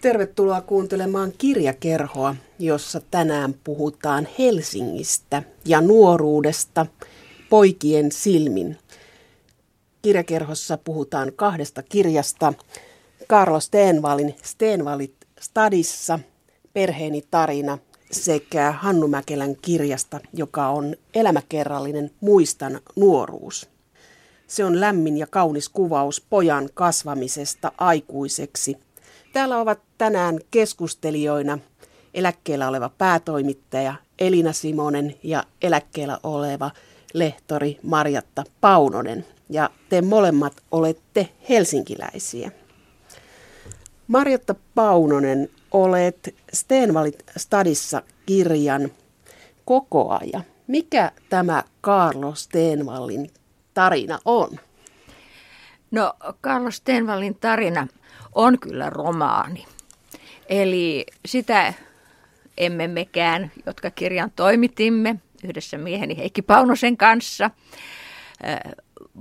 Tervetuloa kuuntelemaan kirjakerhoa, jossa tänään puhutaan Helsingistä ja nuoruudesta poikien silmin. Kirjakerhossa puhutaan kahdesta kirjasta. Carlos Stenvalin Stenvalit Stadissa, perheeni tarina sekä Hannu Mäkelän kirjasta, joka on elämäkerrallinen Muistan nuoruus. Se on lämmin ja kaunis kuvaus pojan kasvamisesta aikuiseksi. Täällä ovat tänään keskustelijoina eläkkeellä oleva päätoimittaja Elina Simonen ja eläkkeellä oleva lehtori Marjatta Paunonen. Ja te molemmat olette helsinkiläisiä. Marjatta Paunonen, olet Stenvalit Stadissa kirjan kokoaja. Mikä tämä Carlos Stenvallin tarina on? No, Carlos Stenvallin tarina on kyllä romaani. Eli sitä emme mekään, jotka kirjan toimitimme yhdessä mieheni Heikki Paunosen kanssa,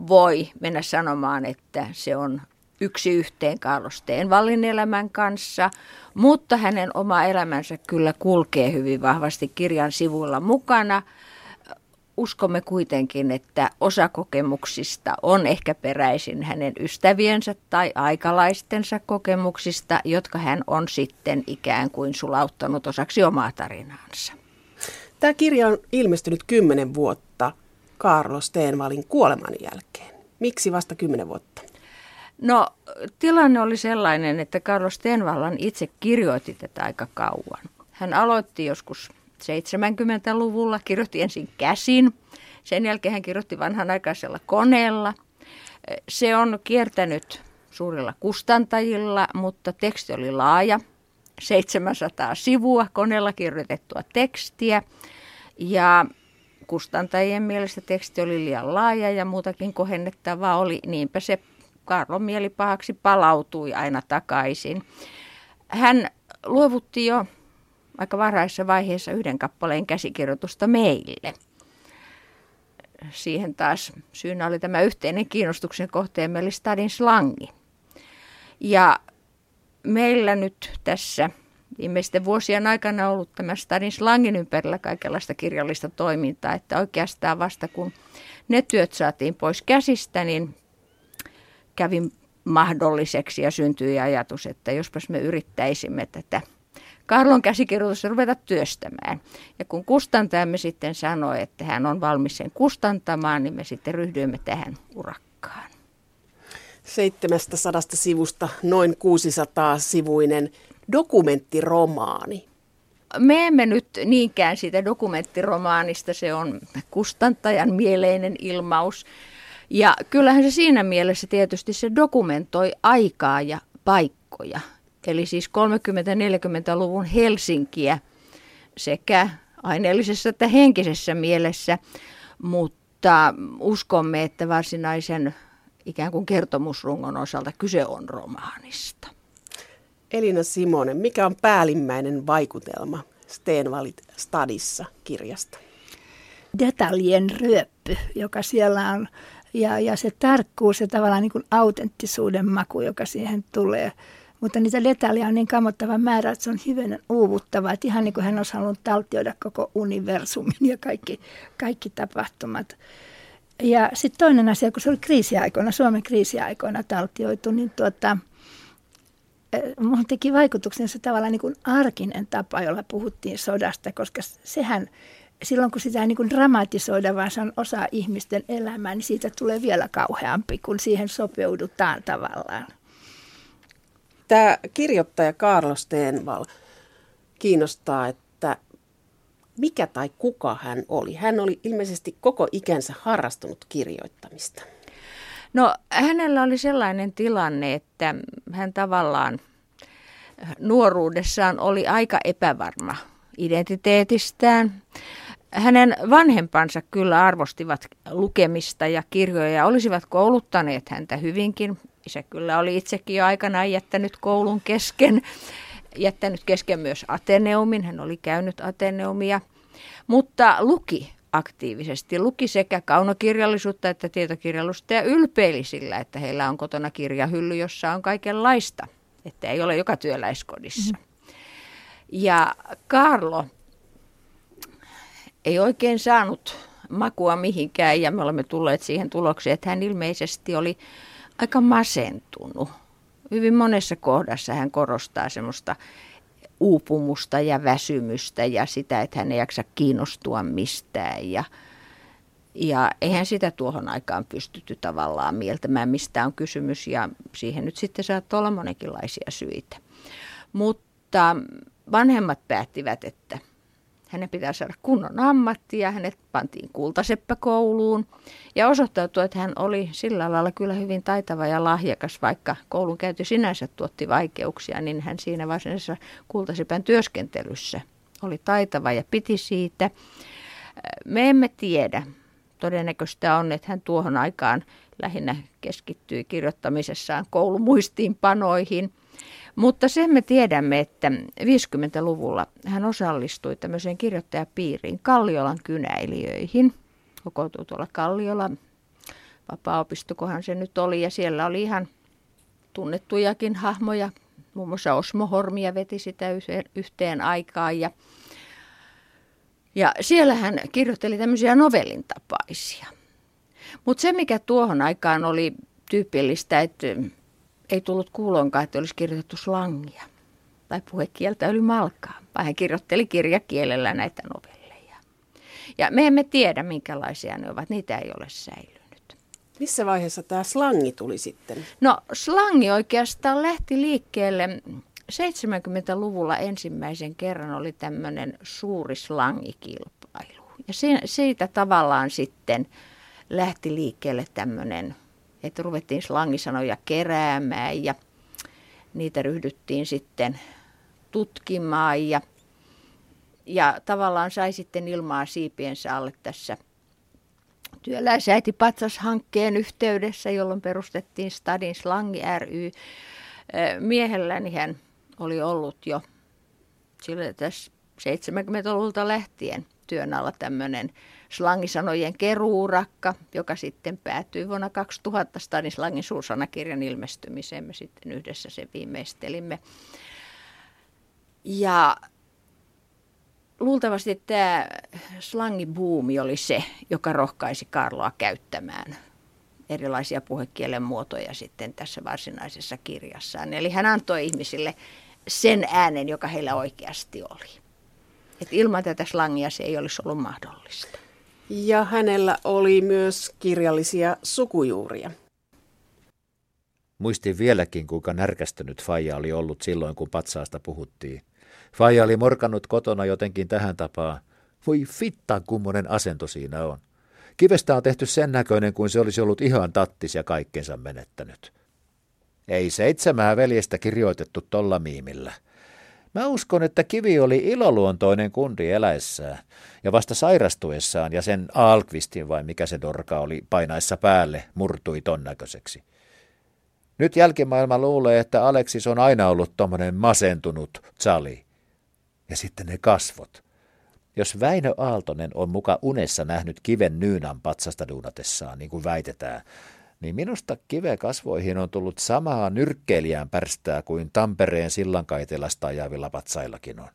voi mennä sanomaan, että se on yksi yhteen Carlos Stenvallin elämän kanssa, mutta hänen oma elämänsä kyllä kulkee hyvin vahvasti kirjan sivuilla mukana. Uskomme kuitenkin, että osa kokemuksista on ehkä peräisin hänen ystäviensä tai aikalaistensa kokemuksista, jotka hän on sitten ikään kuin sulauttanut osaksi omaa tarinaansa. Tämä kirja on ilmestynyt kymmenen vuotta Carlos Stenvallin kuoleman jälkeen. Miksi vasta kymmenen vuotta? No tilanne oli sellainen, että Carlos Stenvallan itse kirjoitti tätä aika kauan. Hän aloitti joskus 70-luvulla, kirjoitti ensin käsin, sen jälkeen hän kirjoitti vanhanaikaisella koneella. Se on kiertänyt suurilla kustantajilla, mutta teksti oli laaja, 700 sivua koneella kirjoitettua tekstiä ja kustantajien mielestä teksti oli liian laaja ja muutakin kohennettavaa oli, niinpä se Karlon mielipahaksi palautui aina takaisin. Hän luovutti jo aika varhaisessa vaiheessa yhden kappaleen käsikirjoitusta meille. Siihen taas syynä oli tämä yhteinen kiinnostuksen kohteen, eli Stadin slangi. Ja meillä nyt tässä viimeisten vuosien aikana ollut tämä Stadin slangin ympärillä kaikenlaista kirjallista toimintaa, että oikeastaan vasta kun ne työt saatiin pois käsistä, niin kävi mahdolliseksi ja syntyi ajatus, että jospas me yrittäisimme tätä Karlon käsikirjoitusta ruveta työstämään. Ja kun kustantajamme sitten sanoi, että hän on valmis sen kustantamaan, niin me sitten ryhdyimme tähän urakkaan. 700 sivusta noin 600 sivuinen dokumenttiromaani. Me emme nyt niinkään siitä dokumenttiromaanista, se on kustantajan mieleinen ilmaus. Ja kyllähän se siinä mielessä tietysti se dokumentoi aikaa ja paikkoja. Eli siis 30-40-luvun Helsinkiä sekä aineellisessa että henkisessä mielessä, mutta uskomme, että varsinaisen ikään kuin kertomusrungon osalta kyse on romaanista. Elina Simonen, mikä on päällimmäinen vaikutelma Stenvalit Stadissa kirjasta? Detaljien ryöppy, joka siellä on ja, ja se tarkkuus ja tavallaan niin kuin autenttisuuden maku, joka siihen tulee. Mutta niitä detaljeja on niin kammottava määrä, että se on hyvin uuvuttava. Että ihan niin kuin hän olisi halunnut taltioida koko universumin ja kaikki, kaikki tapahtumat. Ja sitten toinen asia, kun se oli kriisiaikoina, Suomen kriisiaikoina taltioitu, niin tuota, eh, Minulla teki vaikutuksen se tavallaan niin kuin arkinen tapa, jolla puhuttiin sodasta, koska sehän silloin kun sitä ei niin dramatisoida, vaan se on osa ihmisten elämää, niin siitä tulee vielä kauheampi, kun siihen sopeudutaan tavallaan. Tämä kirjoittaja Carlos Stenval kiinnostaa, että mikä tai kuka hän oli. Hän oli ilmeisesti koko ikänsä harrastunut kirjoittamista. No hänellä oli sellainen tilanne, että hän tavallaan nuoruudessaan oli aika epävarma identiteetistään hänen vanhempansa kyllä arvostivat lukemista ja kirjoja ja olisivat kouluttaneet häntä hyvinkin. Isä kyllä oli itsekin jo aikanaan jättänyt koulun kesken, jättänyt kesken myös Ateneumin, hän oli käynyt Ateneumia, mutta luki aktiivisesti. Luki sekä kaunokirjallisuutta että tietokirjallisuutta ja ylpeili sillä, että heillä on kotona kirjahylly, jossa on kaikenlaista että ei ole joka työläiskodissa. Mm-hmm. Ja Karlo ei oikein saanut makua mihinkään ja me olemme tulleet siihen tulokseen, että hän ilmeisesti oli aika masentunut. Hyvin monessa kohdassa hän korostaa semmoista uupumusta ja väsymystä ja sitä, että hän ei jaksa kiinnostua mistään ja ja eihän sitä tuohon aikaan pystytty tavallaan mieltämään, mistä on kysymys ja siihen nyt sitten saattaa olla monenkinlaisia syitä. Mutta vanhemmat päättivät, että hänen pitää saada kunnon ammatti ja hänet pantiin kultaseppäkouluun. Ja osoittautui, että hän oli sillä lailla kyllä hyvin taitava ja lahjakas, vaikka koulun käyty sinänsä tuotti vaikeuksia, niin hän siinä varsinaisessa kultasepän työskentelyssä oli taitava ja piti siitä. Me emme tiedä. Todennäköistä on, että hän tuohon aikaan lähinnä keskittyi kirjoittamisessaan koulumuistiinpanoihin – mutta sen me tiedämme, että 50-luvulla hän osallistui tämmöiseen kirjoittajapiiriin Kalliolan kynäilijöihin. Kokoutui tuolla Kalliola, vapaa-opistokohan se nyt oli, ja siellä oli ihan tunnettujakin hahmoja. Muun muassa Osmo Hormia veti sitä yhteen aikaan ja ja siellä hän kirjoitteli tämmöisiä novellin tapaisia. Mutta se, mikä tuohon aikaan oli tyypillistä, että ei tullut kuulonkaan, että olisi kirjoitettu slangia tai puhekieltä yli malkaa, vaan hän kirjoitteli kirjakielellä näitä novelleja. Ja me emme tiedä, minkälaisia ne ovat, niitä ei ole säilynyt. Missä vaiheessa tämä slangi tuli sitten? No slangi oikeastaan lähti liikkeelle 70-luvulla ensimmäisen kerran oli tämmöinen suuri slangikilpailu. Ja siitä tavallaan sitten lähti liikkeelle tämmöinen että ruvettiin slangisanoja keräämään ja niitä ryhdyttiin sitten tutkimaan ja, ja tavallaan sai sitten ilmaa siipiensä alle tässä työläisäiti Patsas-hankkeen yhteydessä, jolloin perustettiin Stadin Slangi ry. Miehelläni hän oli ollut jo sillä tässä 70-luvulta lähtien työn alla tämmöinen slangisanojen keruurakka, joka sitten päättyi vuonna 2000 Stanislangin suursanakirjan ilmestymiseen. Me sitten yhdessä sen viimeistelimme. Ja luultavasti tämä slangibuumi oli se, joka rohkaisi Karloa käyttämään erilaisia puhekielen muotoja sitten tässä varsinaisessa kirjassaan. Eli hän antoi ihmisille sen äänen, joka heillä oikeasti oli. Et ilman tätä slangia se ei olisi ollut mahdollista. Ja hänellä oli myös kirjallisia sukujuuria. Muistin vieläkin, kuinka närkästynyt Faija oli ollut silloin, kun patsaasta puhuttiin. Faija oli morkannut kotona jotenkin tähän tapaan. Voi fitta, kummonen asento siinä on. Kivestä on tehty sen näköinen, kuin se olisi ollut ihan tattis ja kaikkensa menettänyt. Ei seitsemää veljestä kirjoitettu tolla miimillä – Mä uskon, että kivi oli iloluontoinen kundi eläessään ja vasta sairastuessaan ja sen Alkvistin vai mikä se dorka oli painaessa päälle murtui ton näköiseksi. Nyt jälkimaailma luulee, että Aleksis on aina ollut tommonen masentunut tsali. Ja sitten ne kasvot. Jos Väinö Aaltonen on muka unessa nähnyt kiven Nyynan patsasta duunatessaan, niin kuin väitetään, niin minusta kive kasvoihin on tullut samaa nyrkkeilijän pärstää kuin Tampereen sillankaitelasta ajavilla patsaillakin on.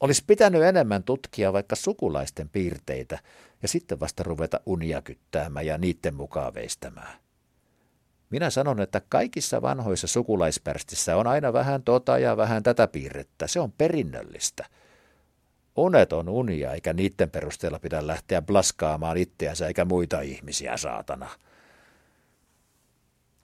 Olisi pitänyt enemmän tutkia vaikka sukulaisten piirteitä ja sitten vasta ruveta unia kyttäämään ja niiden mukaan veistämään. Minä sanon, että kaikissa vanhoissa sukulaispärstissä on aina vähän tota ja vähän tätä piirrettä. Se on perinnöllistä. Unet on unia, eikä niiden perusteella pidä lähteä blaskaamaan itseänsä eikä muita ihmisiä, saatana.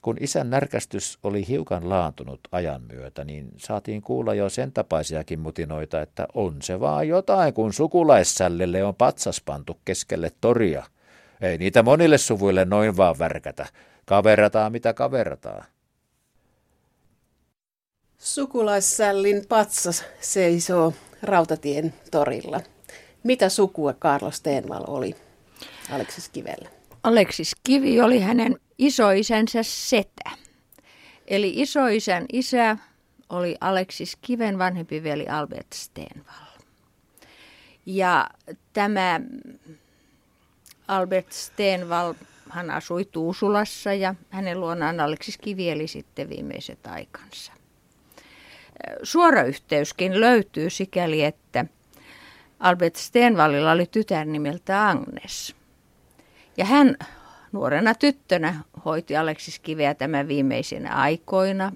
Kun isän närkästys oli hiukan laantunut ajan myötä, niin saatiin kuulla jo sen tapaisiakin mutinoita, että on se vaan jotain, kun sukulaissällelle on patsas pantu keskelle toria. Ei niitä monille suvuille noin vaan värkätä. Kaverataan mitä kaverataan. Sukulaissällin patsas seisoo Rautatien torilla. Mitä sukua Karlo Stenval oli Aleksis Kivellä? Aleksis Kivi oli hänen isoisänsä setä. Eli isoisän isä oli Aleksis Kiven vanhempi veli Albert Stenval. Ja tämä Albert Stenval, hän asui Tuusulassa ja hänen luonaan Aleksis Kivi eli sitten viimeiset aikansa. Suora yhteyskin löytyy sikäli, että Albert Stenvallilla oli tytär nimeltä Agnes. Ja hän nuorena tyttönä hoiti Aleksis Kiveä tämän viimeisinä aikoina.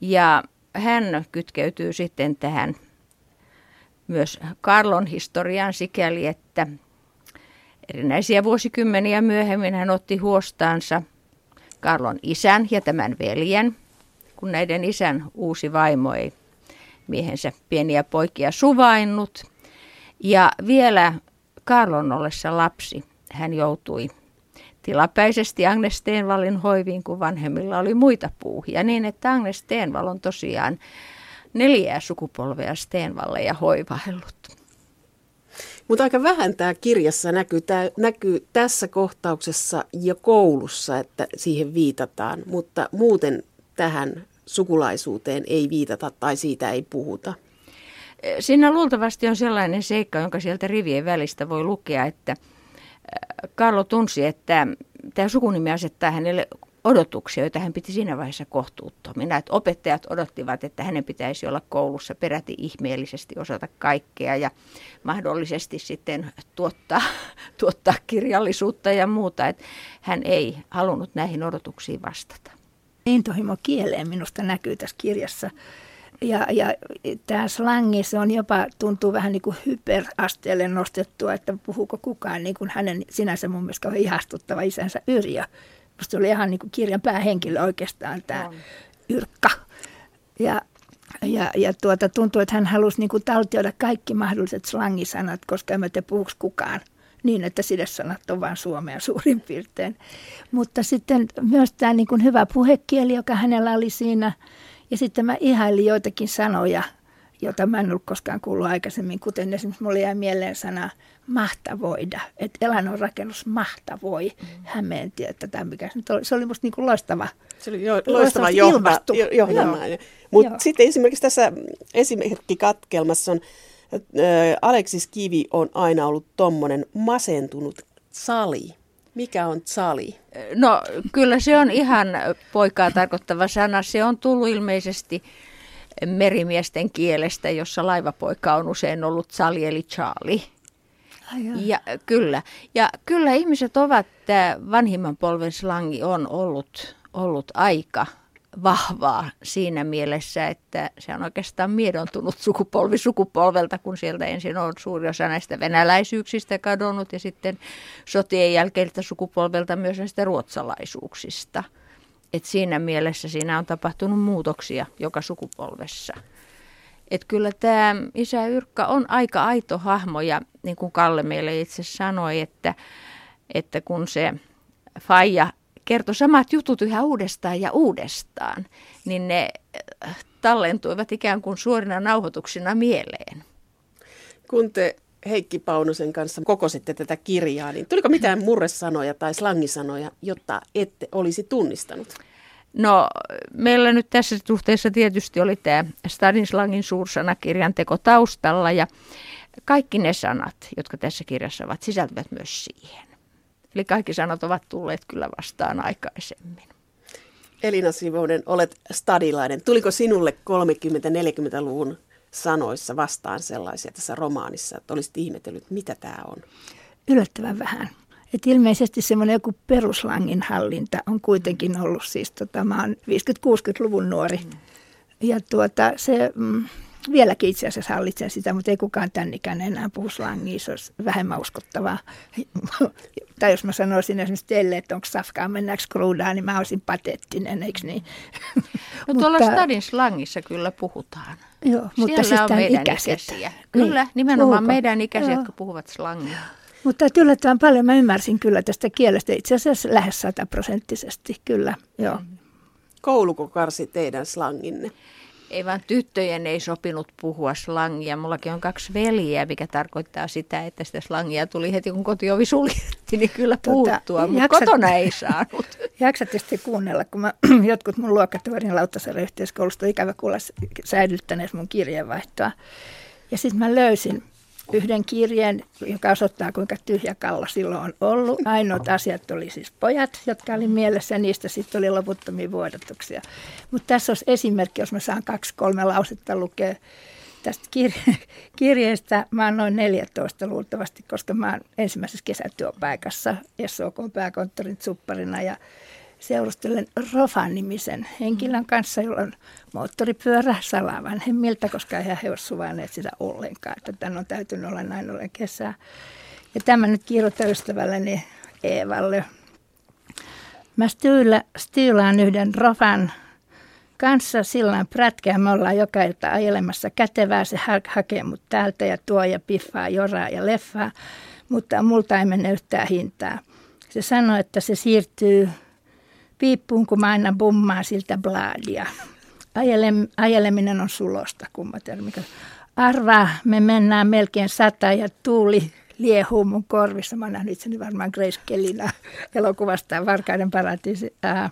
Ja hän kytkeytyy sitten tähän myös Karlon historiaan sikäli, että erinäisiä vuosikymmeniä myöhemmin hän otti huostaansa Karlon isän ja tämän veljen, kun näiden isän uusi vaimo ei miehensä pieniä poikia suvainnut. Ja vielä Karlon ollessa lapsi hän joutui tilapäisesti Agnes Stenvallin hoiviin, kun vanhemmilla oli muita puuhia, niin että Agnes Stenvall on tosiaan neljää sukupolvea Stenvalleja hoivaillut. Mutta aika vähän tämä kirjassa näkyy, tämä näkyy tässä kohtauksessa ja koulussa, että siihen viitataan, mutta muuten tähän sukulaisuuteen ei viitata tai siitä ei puhuta. Siinä luultavasti on sellainen seikka, jonka sieltä rivien välistä voi lukea, että Karlo tunsi, että tämä sukunimi asettaa hänelle odotuksia, joita hän piti siinä vaiheessa kohtuuttomina. Että opettajat odottivat, että hänen pitäisi olla koulussa peräti ihmeellisesti osata kaikkea ja mahdollisesti sitten tuottaa, tuottaa kirjallisuutta ja muuta. Että hän ei halunnut näihin odotuksiin vastata. Intohimo kieleen minusta näkyy tässä kirjassa. Ja, ja tämä slangi, se on jopa, tuntuu vähän niin kuin hyperasteelle nostettua, että puhuuko kukaan niin kuin hänen sinänsä mun mielestä ihastuttava isänsä Yrjö. Musta oli ihan niin kuin kirjan päähenkilö oikeastaan tämä. Yrkka. Ja, ja, ja tuota, tuntuu, että hän halusi niin kuin taltioida kaikki mahdolliset slangisanat, koska emme te puhuksi kukaan niin, että sidesanat on vain suomea suurin piirtein. Mutta sitten myös tämä niin kuin hyvä puhekieli, joka hänellä oli siinä – ja sitten mä ihailin joitakin sanoja, joita mä en ollut koskaan kuullut aikaisemmin, kuten esimerkiksi mulle jäi mieleen sana mahtavoida, että eläinön rakennus mahtavoi mm. Hämeentie, tämä mikä se oli. Se oli musta niin loistava. Se oli jo, loistava johda, johdanainen. Mutta sitten esimerkiksi tässä esimerkkikatkelmassa on, äh, Aleksis Kivi on aina ollut tommonen masentunut sali. Mikä on tsali? No kyllä se on ihan poikaa tarkoittava sana. Se on tullut ilmeisesti merimiesten kielestä, jossa laivapoika on usein ollut tsali eli Charlie. ja, kyllä. Ja kyllä ihmiset ovat, tämä vanhimman polven slangi on ollut, ollut aika vahvaa siinä mielessä, että se on oikeastaan miedontunut sukupolvi sukupolvelta, kun sieltä ensin on suuri osa näistä venäläisyyksistä kadonnut ja sitten sotien jälkeiltä sukupolvelta myös näistä ruotsalaisuuksista. Et siinä mielessä siinä on tapahtunut muutoksia joka sukupolvessa. Et kyllä tämä isä Yrkka on aika aito hahmo ja niin kuin Kalle meille itse sanoi, että, että kun se Faija kertoi samat jutut yhä uudestaan ja uudestaan, niin ne äh, tallentuivat ikään kuin suorina nauhoituksina mieleen. Kun te Heikki Paunosen kanssa kokositte tätä kirjaa, niin tuliko mitään murresanoja tai slangisanoja, jotta ette olisi tunnistanut? No meillä nyt tässä suhteessa tietysti oli tämä Stadinslangin suursanakirjan teko taustalla ja kaikki ne sanat, jotka tässä kirjassa ovat, sisältyvät myös siihen. Eli kaikki sanat ovat tulleet kyllä vastaan aikaisemmin. Elina Sivonen, olet stadilainen. Tuliko sinulle 30-40-luvun sanoissa vastaan sellaisia tässä romaanissa, että olisit ihmetellyt, mitä tämä on? Yllättävän vähän. Et ilmeisesti semmoinen joku peruslangin hallinta on kuitenkin ollut siis, tota, mä oon 50-60-luvun nuori. Ja tuota, se, mm, vieläkin itse asiassa hallitsen sitä, mutta ei kukaan tämän ikäinen enää puhu slangia, se olisi vähemmän uskottavaa. tai jos mä sanoisin esimerkiksi teille, että onko safkaa mennäänkö kruudaan, niin mä olisin pateettinen, eikö niin? No tuolla mutta, stadin slangissa kyllä puhutaan. Joo, mutta siis on meidän ikäiset. ikäisiä. Kyllä, niin, nimenomaan puhuko? meidän ikäisiä, joo. jotka puhuvat slangia. Mutta yllättävän paljon mä ymmärsin kyllä tästä kielestä, itse asiassa lähes sataprosenttisesti, kyllä, joo. Mm. Kouluko karsi teidän slanginne? Ei vaan tyttöjen ei sopinut puhua slangia. Mullakin on kaksi veljeä, mikä tarkoittaa sitä, että sitä slangia tuli heti kun kotiovi suljettiin, niin kyllä tota, puuttua, mutta jaksat, kotona ei saanut. Jaksatte sitten kuunnella, kun mä, jotkut mun luokkatoverin Lauttasaaren yhteiskoulusta ikävä kuulla säilyttäneet mun kirjeenvaihtoa. Ja sitten mä löysin yhden kirjeen, joka osoittaa, kuinka tyhjä kalla silloin on ollut. Ainoat asiat oli siis pojat, jotka oli mielessä, ja niistä sitten oli loputtomia vuodatuksia. Mutta tässä olisi esimerkki, jos mä saan kaksi-kolme lausetta lukea tästä kirje- kirjeestä. Mä oon noin 14 luultavasti, koska mä oon ensimmäisessä kesätyöpaikassa SOK-pääkonttorin supparina ja seurustelen Rofan-nimisen henkilön kanssa, jolla on moottoripyörä salaa vanhemmilta, koska eihän he ole suvainneet sitä ollenkaan, että tämän on täytynyt olla näin ollen kesää. Ja tämä nyt kirjoittaa ystävälleni Eevalle. Mä styyllä, styylaan yhden Rofan kanssa sillä prätkää. Me ollaan joka ilta ajelemassa kätevää. Se ha- hakee mut täältä ja tuo ja piffaa, joraa ja leffaa, mutta multa ei mene yhtään hintaa. Se sanoi, että se siirtyy piippuun, kun mä aina bummaan siltä blaadia. Ajelem, ajeleminen on sulosta, kummatermi. Arvaa, me mennään melkein sata ja tuuli liehuu mun korvissa. Mä oon nähnyt itseni varmaan Grace Kellina elokuvasta Varkaiden paratiisi. Ää,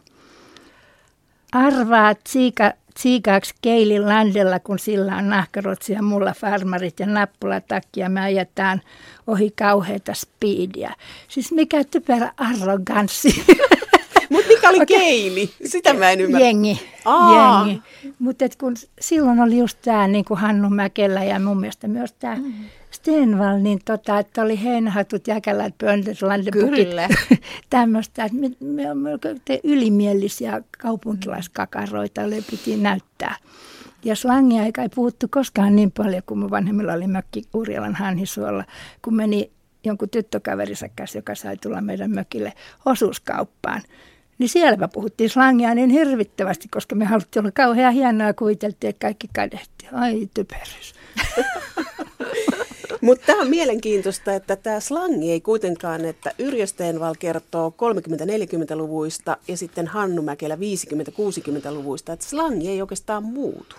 arvaa tsiika, tsiikaaks Keilin landella, kun sillä on nahkarotsi ja mulla farmarit ja nappula takia me ajetaan ohi kauheita speedia. Siis mikä typerä arroganssi. Mutta mikä oli okay. keili? Sitä mä en ymmärrä. Jengi. Aa. jengi. Mutta kun silloin oli just tämä niin kuin Hannu Mäkelä ja mun mielestä myös tämä mm. Stenval, niin tota, että oli heinähatut, jäkälät, pöntöt, landepukit. Kyllä. Tämmöistä, että me, me olemme ylimielisiä kaupunkilaiskakaroita, joille piti näyttää. Ja slangia ei kai puhuttu koskaan niin paljon, kuin mun vanhemmilla oli mökki Urjalan Hanhisuolla, kun meni jonkun tyttökaverinsa kanssa, joka sai tulla meidän mökille osuuskauppaan. Niin siellä puhuttiin slangia niin hirvittävästi, koska me haluttiin olla kauhean hienoa ja kuviteltiin, että kaikki kadehti. Ai typerys. Mutta tämä on mielenkiintoista, että tämä slangi ei kuitenkaan, että Yrjö Stenval kertoo 30-40-luvuista ja sitten Hannu Mäkelä 50-60-luvuista, että slangi ei oikeastaan muutu.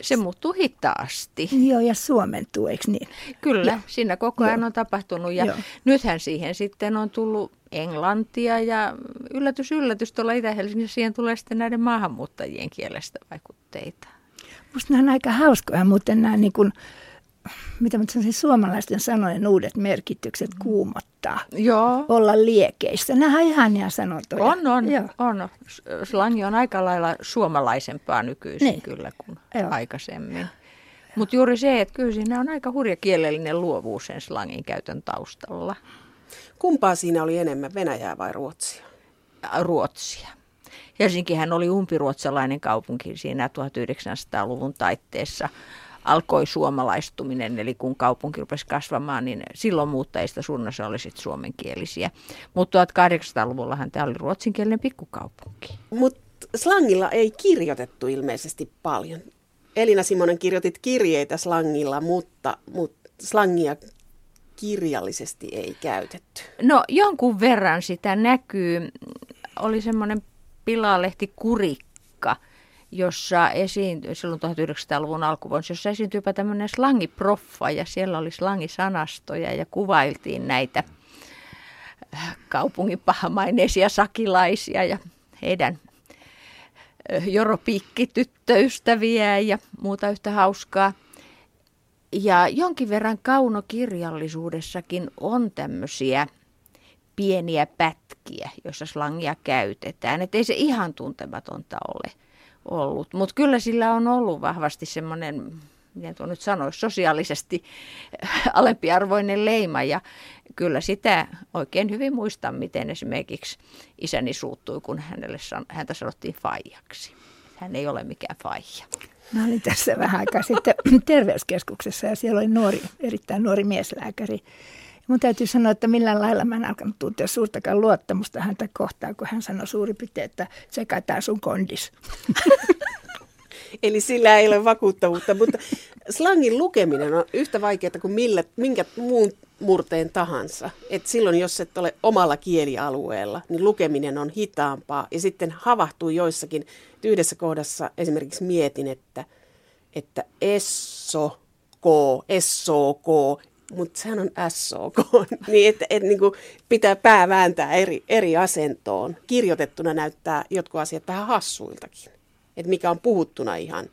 Se muuttuu hitaasti. Joo, ja suomentuu, eikö niin? Kyllä, Joo. siinä koko ajan Joo. on tapahtunut ja Joo. nythän siihen sitten on tullut englantia ja yllätys, yllätys tuolla Itä-Helsingissä siihen tulee sitten näiden maahanmuuttajien kielestä vaikutteita. Musta nämä on aika hauskoja, muuten nämä niin kuin, mitä mä sanoisin, suomalaisten sanojen uudet merkitykset kuumottaa. Joo. Olla liekeissä. Nämä on ihania sanontoja. On, on, Joo. on. Slangi on aika lailla suomalaisempaa nykyisin Niin. kyllä kuin Joo. aikaisemmin. Mutta juuri se, että kyllä siinä on aika hurja kielellinen luovuus sen slangin käytön taustalla. Kumpaa siinä oli enemmän, Venäjää vai Ruotsia? Ja Ruotsia. Helsinkihän oli umpiruotsalainen kaupunki siinä 1900-luvun taitteessa. Alkoi suomalaistuminen, eli kun kaupunki rupesi kasvamaan, niin silloin muuttajista suurin osa oli sit suomenkielisiä. Mutta 1800-luvullahan tämä oli ruotsinkielinen pikkukaupunki. Mutta slangilla ei kirjoitettu ilmeisesti paljon. Elina Simonen kirjoitit kirjeitä slangilla, mutta, mutta slangia kirjallisesti ei käytetty. No jonkun verran sitä näkyy. Oli semmoinen pilalehti Kurikka, jossa esiintyi silloin 1900-luvun alkuvuonna, jossa esiintyypä tämmöinen slangiproffa ja siellä oli slangisanastoja ja kuvailtiin näitä äh, kaupungin pahamaineisia sakilaisia ja heidän äh, joropiikkityttöystäviään ja muuta yhtä hauskaa. Ja jonkin verran kaunokirjallisuudessakin on tämmöisiä pieniä pätkiä, joissa slangia käytetään. Että ei se ihan tuntematonta ole ollut. Mutta kyllä sillä on ollut vahvasti semmoinen, miten tuo nyt sanoisi, sosiaalisesti alempiarvoinen leima. Ja kyllä sitä oikein hyvin muistan, miten esimerkiksi isäni suuttui, kun hänelle, häntä sanottiin faijaksi. Hän ei ole mikään faija. Mä olin tässä vähän aikaa sitten terveyskeskuksessa ja siellä oli nuori, erittäin nuori mieslääkäri. Mun täytyy sanoa, että millään lailla mä en alkanut tuntea suurtakaan luottamusta häntä kohtaan, kun hän sanoi suurin piirtein, että tsekataan sun kondis. Eli sillä ei ole vakuuttavuutta, mutta slangin lukeminen on yhtä vaikeaa kuin millä, minkä muun murteen tahansa. Et silloin, jos et ole omalla kielialueella, niin lukeminen on hitaampaa. Ja sitten havahtuu joissakin, että yhdessä kohdassa esimerkiksi mietin, että, että esso, k, SOK, mutta sehän on SOK, niin että et, niin pitää pää vääntää eri, eri asentoon. Kirjoitettuna näyttää jotkut asiat vähän hassuiltakin. Että mikä on puhuttuna ihan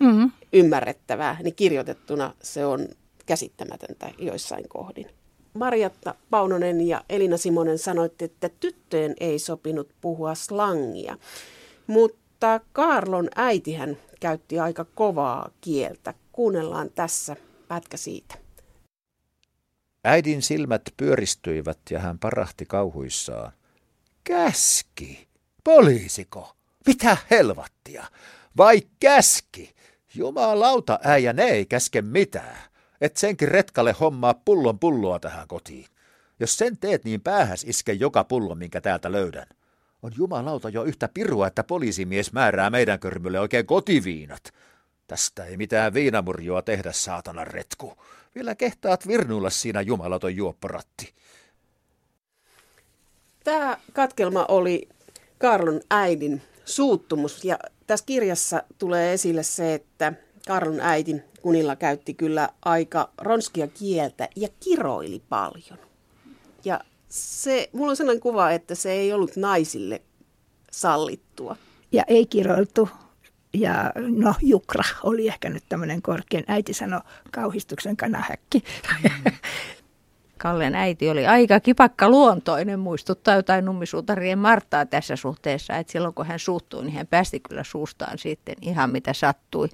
Mm. ymmärrettävää, niin kirjoitettuna se on käsittämätöntä joissain kohdin. Marjatta Paunonen ja Elina Simonen sanoitte, että tyttöjen ei sopinut puhua slangia. Mutta Karlon äitihän käytti aika kovaa kieltä. Kuunnellaan tässä pätkä siitä. Äidin silmät pyöristyivät ja hän parahti kauhuissaan. Käski? Poliisiko? Mitä helvattia? Vai käski? Jumalauta äijä, ne ei käske mitään. Et senkin retkalle hommaa pullon pulloa tähän kotiin. Jos sen teet, niin päähäs iske joka pullo, minkä täältä löydän. On jumalauta jo yhtä pirua, että poliisimies määrää meidän körmylle oikein kotiviinat. Tästä ei mitään viinamurjoa tehdä, saatana retku. Vielä kehtaat virnuilla siinä jumalaton juopporatti. Tämä katkelma oli Karlon äidin suuttumus ja tässä kirjassa tulee esille se, että Karlon äiti Kunilla käytti kyllä aika ronskia kieltä ja kiroili paljon. Ja se, mulla on sellainen kuva, että se ei ollut naisille sallittua. Ja ei kiroiltu. Ja no, Jukra oli ehkä nyt tämmöinen korkein. Äiti sanoi kauhistuksen kanahäkki. Mm. Kallen äiti oli aika kipakka luontoinen, muistuttaa jotain nummisuutarien Marttaa tässä suhteessa, että silloin kun hän suuttui, niin hän päästi kyllä suustaan sitten ihan mitä sattui.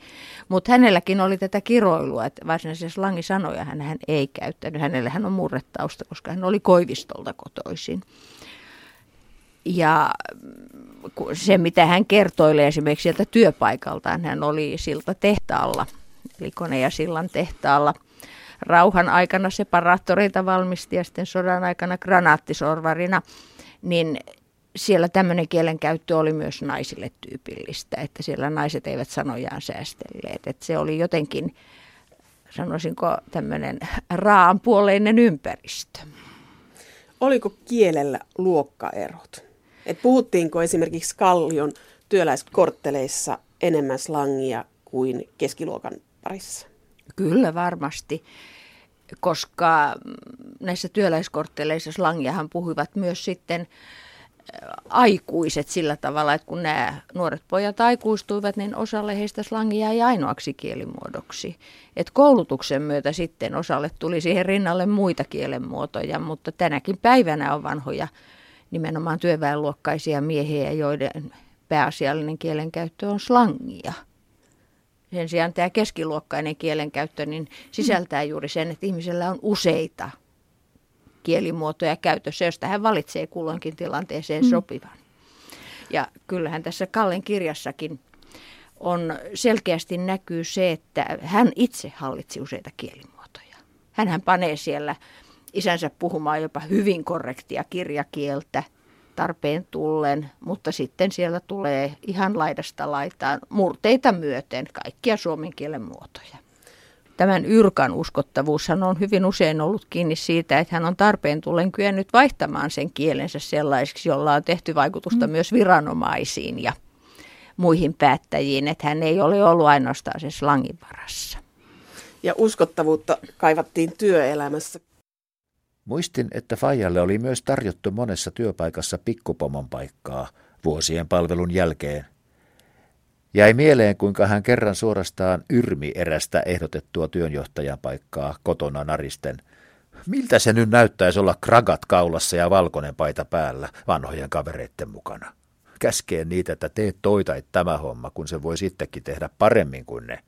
Mutta hänelläkin oli tätä kiroilua, että varsinaisia slangisanoja hän, hän ei käyttänyt. Hänellä hän on murrettausta, koska hän oli Koivistolta kotoisin. Ja se, mitä hän kertoilee esimerkiksi sieltä työpaikaltaan, hän oli silta tehtaalla, eli kone- ja sillan tehtaalla – rauhan aikana separaattoreita valmisti ja sitten sodan aikana granaattisorvarina, niin siellä tämmöinen kielenkäyttö oli myös naisille tyypillistä, että siellä naiset eivät sanojaan säästelleet. Että se oli jotenkin, sanoisinko, tämmöinen raanpuoleinen ympäristö. Oliko kielellä luokkaerot? Et puhuttiinko esimerkiksi Kallion työläiskortteleissa enemmän slangia kuin keskiluokan parissa? Kyllä varmasti, koska näissä työläiskortteleissa slangiahan puhuivat myös sitten aikuiset sillä tavalla, että kun nämä nuoret pojat aikuistuivat, niin osalle heistä slangi jäi ainoaksi kielimuodoksi. Et koulutuksen myötä sitten osalle tuli siihen rinnalle muita kielenmuotoja, mutta tänäkin päivänä on vanhoja nimenomaan työväenluokkaisia miehiä, joiden pääasiallinen kielenkäyttö on slangia. Sen sijaan tämä keskiluokkainen kielenkäyttö niin sisältää juuri sen, että ihmisellä on useita kielimuotoja käytössä, josta hän valitsee kulloinkin tilanteeseen mm. sopivan. Ja kyllähän tässä Kallen kirjassakin on selkeästi näkyy se, että hän itse hallitsi useita kielimuotoja. Hänhän panee siellä isänsä puhumaan jopa hyvin korrektia kirjakieltä – tarpeen tullen, mutta sitten siellä tulee ihan laidasta laitaan murteita myöten kaikkia suomen kielen muotoja. Tämän Yrkan uskottavuushan on hyvin usein ollut kiinni siitä, että hän on tarpeen tullen kyennyt vaihtamaan sen kielensä sellaiseksi, jolla on tehty vaikutusta mm. myös viranomaisiin ja muihin päättäjiin, että hän ei ole ollut ainoastaan se slangin varassa. Ja uskottavuutta kaivattiin työelämässä. Muistin, että Fajalle oli myös tarjottu monessa työpaikassa pikkupomon paikkaa vuosien palvelun jälkeen. Jäi mieleen, kuinka hän kerran suorastaan yrmi erästä ehdotettua työnjohtajan paikkaa kotona naristen. Miltä se nyt näyttäisi olla kragat kaulassa ja valkoinen paita päällä vanhojen kavereitten mukana? Käskee niitä, että teet toitait tämä homma, kun se voi sittenkin tehdä paremmin kuin ne.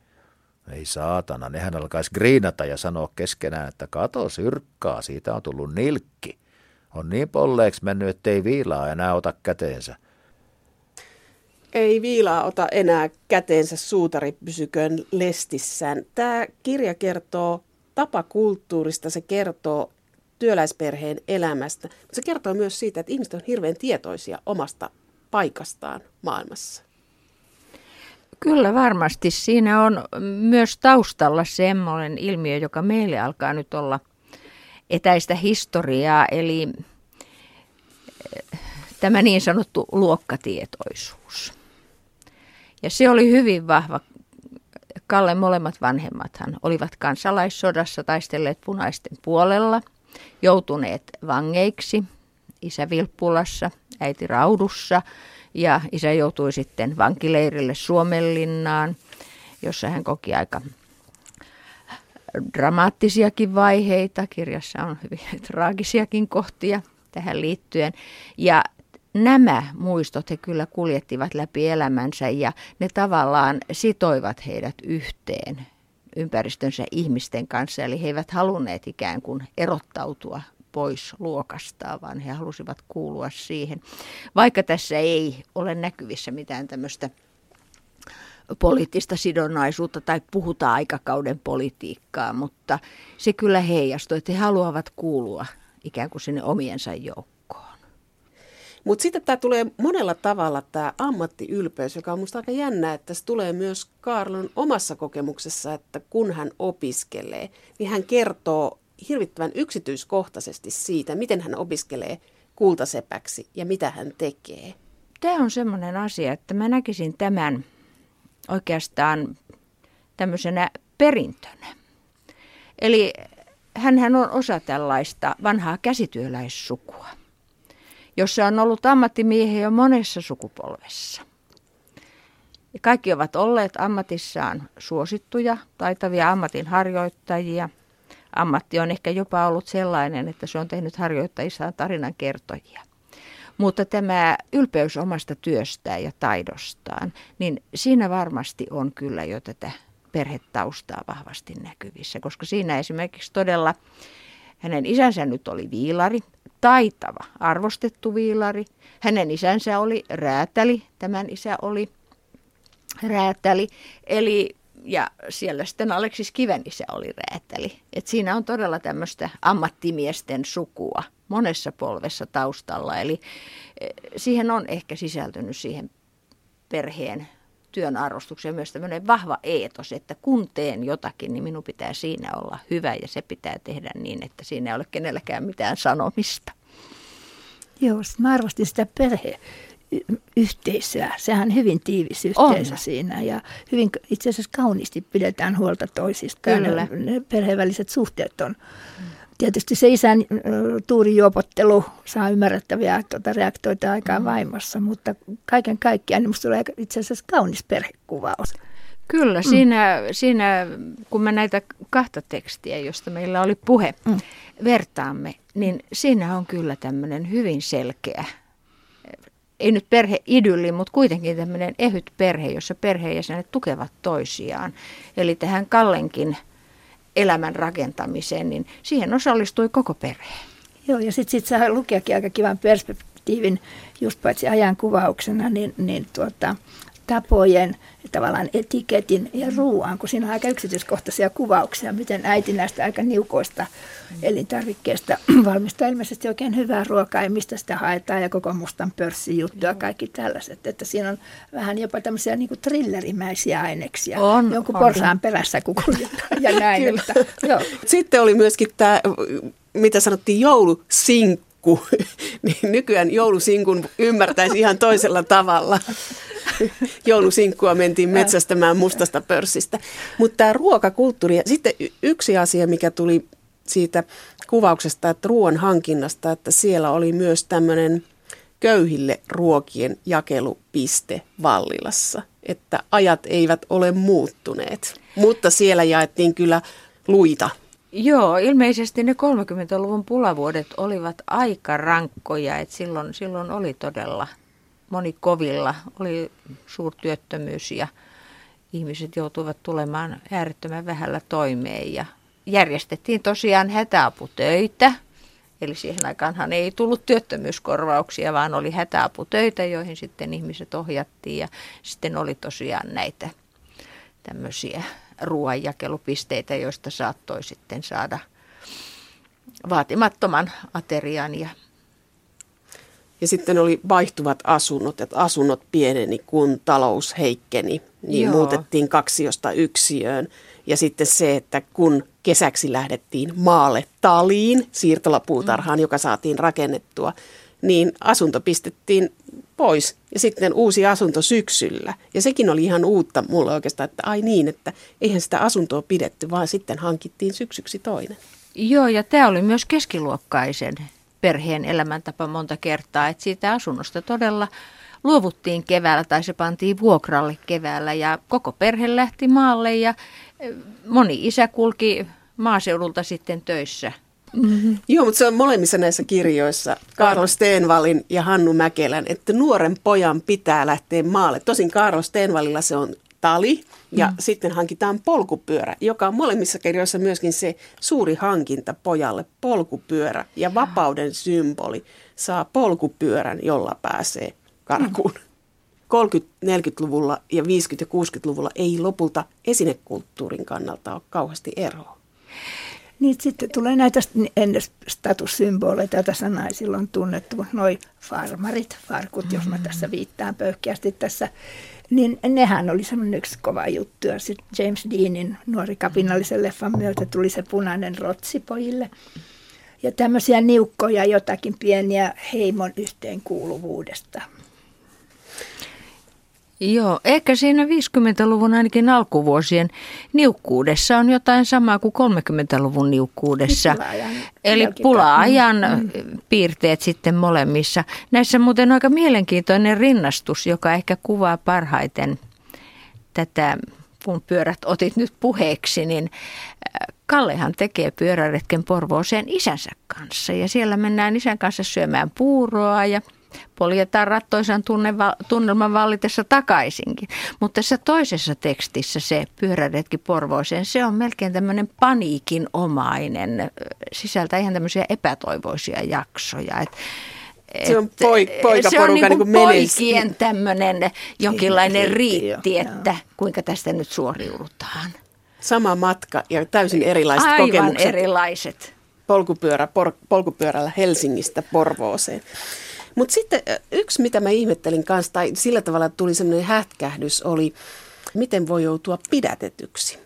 Ei saatana, nehän alkaisi griinata ja sanoa keskenään, että kato syrkkaa, siitä on tullut nilkki. On niin polleeksi mennyt, ettei viilaa enää ota käteensä. Ei viilaa ota enää käteensä, suutari pysyköön lestissään. Tämä kirja kertoo tapakulttuurista, se kertoo työläisperheen elämästä, mutta se kertoo myös siitä, että ihmiset on hirveän tietoisia omasta paikastaan maailmassa. Kyllä varmasti. Siinä on myös taustalla semmoinen ilmiö, joka meille alkaa nyt olla etäistä historiaa, eli eh, tämä niin sanottu luokkatietoisuus. Ja se oli hyvin vahva. Kalle molemmat vanhemmathan olivat kansalaissodassa taistelleet punaisten puolella, joutuneet vangeiksi, isä Vilppulassa, äiti Raudussa – ja isä joutui sitten vankileirille Suomenlinnaan, jossa hän koki aika dramaattisiakin vaiheita. Kirjassa on hyvin traagisiakin kohtia tähän liittyen. Ja nämä muistot he kyllä kuljettivat läpi elämänsä ja ne tavallaan sitoivat heidät yhteen ympäristönsä ihmisten kanssa. Eli he eivät halunneet ikään kuin erottautua pois luokastaan, vaan he halusivat kuulua siihen. Vaikka tässä ei ole näkyvissä mitään tämmöistä poliittista sidonnaisuutta tai puhuta aikakauden politiikkaa, mutta se kyllä heijastuu, että he haluavat kuulua ikään kuin sinne omiensa joukkoon. Mutta sitten tämä tulee monella tavalla tämä ammattiylpeys, joka on minusta aika jännä, että se tulee myös Karlon omassa kokemuksessa, että kun hän opiskelee, niin hän kertoo hirvittävän yksityiskohtaisesti siitä, miten hän opiskelee kultasepäksi ja mitä hän tekee. Tämä on semmoinen asia, että mä näkisin tämän oikeastaan tämmöisenä perintönä. Eli hän on osa tällaista vanhaa käsityöläissukua, jossa on ollut ammattimiehiä jo monessa sukupolvessa. Kaikki ovat olleet ammatissaan suosittuja, taitavia ammatinharjoittajia. Ammatti on ehkä jopa ollut sellainen, että se on tehnyt harjoittajissaan tarinan kertojia. Mutta tämä ylpeys omasta työstään ja taidostaan, niin siinä varmasti on kyllä jo tätä perhetaustaa vahvasti näkyvissä, koska siinä esimerkiksi todella hänen isänsä nyt oli viilari, taitava, arvostettu viilari. Hänen isänsä oli räätäli, tämän isä oli räätäli, eli ja siellä sitten Aleksis Kiven isä oli räätäli. Et siinä on todella tämmöistä ammattimiesten sukua monessa polvessa taustalla. Eli eh, siihen on ehkä sisältynyt siihen perheen työn arvostukseen myös tämmöinen vahva eetos, että kun teen jotakin, niin minun pitää siinä olla hyvä ja se pitää tehdä niin, että siinä ei ole kenelläkään mitään sanomista. Joo, mä arvostin sitä perhe yhteisöä. Sehän on hyvin tiivis yhteisö on. siinä ja hyvin itse asiassa kauniisti pidetään huolta toisista. Kyllä. Ne, perheväliset suhteet on. Tietysti se isän tuurijuopottelu saa ymmärrettäviä tuota, reaktoita aikaan mm. vaimossa, mutta kaiken kaikkiaan niin minusta tulee itse asiassa kaunis perhekuvaus. Kyllä, mm. siinä, siinä kun me näitä kahta tekstiä, josta meillä oli puhe, mm. vertaamme, niin siinä on kyllä tämmöinen hyvin selkeä ei nyt perheidylli, mutta kuitenkin tämmöinen ehyt perhe, jossa perheenjäsenet tukevat toisiaan. Eli tähän Kallenkin elämän rakentamiseen, niin siihen osallistui koko perhe. Joo, ja sitten sit saa lukeakin aika kivan perspektiivin, just paitsi ajan kuvauksena, niin, niin tuota, tapojen, tavallaan etiketin ja ruoan, kun siinä on aika yksityiskohtaisia kuvauksia, miten äiti näistä aika niukoista elintarvikkeista valmistaa ilmeisesti oikein hyvää ruokaa ja mistä sitä haetaan ja koko mustan pörssin juttuja, kaikki tällaiset. Että siinä on vähän jopa tämmöisiä niin trillerimäisiä aineksia. On, Jonkun on. porsaan perässä kukuljetaan ja näin. että, joo. Sitten oli myöskin tämä, mitä sanottiin, joulusinkku. niin nykyään joulusinkun ymmärtäisi ihan toisella tavalla. joulusinkkua mentiin metsästämään mustasta pörssistä. Mutta tämä ruokakulttuuri, ja sitten yksi asia, mikä tuli siitä kuvauksesta, että ruoan hankinnasta, että siellä oli myös tämmöinen köyhille ruokien jakelupiste Vallilassa, että ajat eivät ole muuttuneet, mutta siellä jaettiin kyllä luita. Joo, ilmeisesti ne 30-luvun pulavuodet olivat aika rankkoja, että silloin, silloin oli todella moni kovilla, oli suurtyöttömyys ja ihmiset joutuivat tulemaan äärettömän vähällä toimeen ja järjestettiin tosiaan hätäaputöitä. Eli siihen aikaanhan ei tullut työttömyyskorvauksia, vaan oli hätäaputöitä, joihin sitten ihmiset ohjattiin. Ja sitten oli tosiaan näitä tämmöisiä ruoanjakelupisteitä, joista saattoi sitten saada vaatimattoman aterian ja ja sitten oli vaihtuvat asunnot, että asunnot pieneni, kun talous heikkeni, niin Joo. muutettiin kaksiosta yksiöön. Ja sitten se, että kun kesäksi lähdettiin maalle taliin, siirtolapuutarhaan, mm. joka saatiin rakennettua, niin asunto pistettiin pois ja sitten uusi asunto syksyllä. Ja sekin oli ihan uutta mulle oikeastaan, että ai niin, että eihän sitä asuntoa pidetty, vaan sitten hankittiin syksyksi toinen. Joo, ja tämä oli myös keskiluokkaisen perheen elämäntapa monta kertaa, että siitä asunnosta todella luovuttiin keväällä tai se pantiin vuokralle keväällä ja koko perhe lähti maalle ja moni isä kulki maaseudulta sitten töissä. Mm-hmm. Joo, mutta se on molemmissa näissä kirjoissa, Karlo Stenvalin ja Hannu Mäkelän, että nuoren pojan pitää lähteä maalle. Tosin Karlo Stenvalilla se on tali ja mm. sitten hankitaan polkupyörä, joka on molemmissa kirjoissa myöskin se suuri hankinta pojalle, polkupyörä ja vapauden symboli saa polkupyörän, jolla pääsee karkuun. Mm. 30-40-luvulla ja 50- ja 60-luvulla ei lopulta esinekulttuurin kannalta ole kauheasti eroa. Niin sitten tulee näitä ennen statussymboleita, joita naisilla on tunnettu, noi farmarit, farkut, jos mä tässä viittaan pöyhkeästi tässä, niin nehän oli semmoinen yksi kova juttu. Ja sitten James Deanin nuori kapinallisen leffan myötä tuli se punainen rotsi pojille. Ja tämmöisiä niukkoja jotakin pieniä heimon yhteenkuuluvuudesta. Joo, ehkä siinä 50-luvun ainakin alkuvuosien niukkuudessa on jotain samaa kuin 30-luvun niukkuudessa. Pula-ajan Eli pula-ajan mm. piirteet sitten molemmissa. Näissä muuten on aika mielenkiintoinen rinnastus, joka ehkä kuvaa parhaiten tätä, kun pyörät otit nyt puheeksi, niin Kallehan tekee pyöräretken Porvooseen isänsä kanssa. Ja siellä mennään isän kanssa syömään puuroa ja poljetaan rattoisan tunnelman vallitessa takaisinkin. Mutta tässä toisessa tekstissä se pyöräretki Porvoiseen, se on melkein tämmöinen paniikinomainen, sisältä ihan tämmöisiä epätoivoisia jaksoja. Et, se on poik, se on niin kuin niin poikien tämmöinen jonkinlainen riitti, että kuinka tästä nyt suoriudutaan. Sama matka ja täysin erilaiset Aivan kokemukset. erilaiset. Polkupyörä, por, polkupyörällä Helsingistä Porvooseen. Mutta sitten yksi, mitä mä ihmettelin kanssa, tai sillä tavalla tuli semmoinen hätkähdys, oli, miten voi joutua pidätetyksi.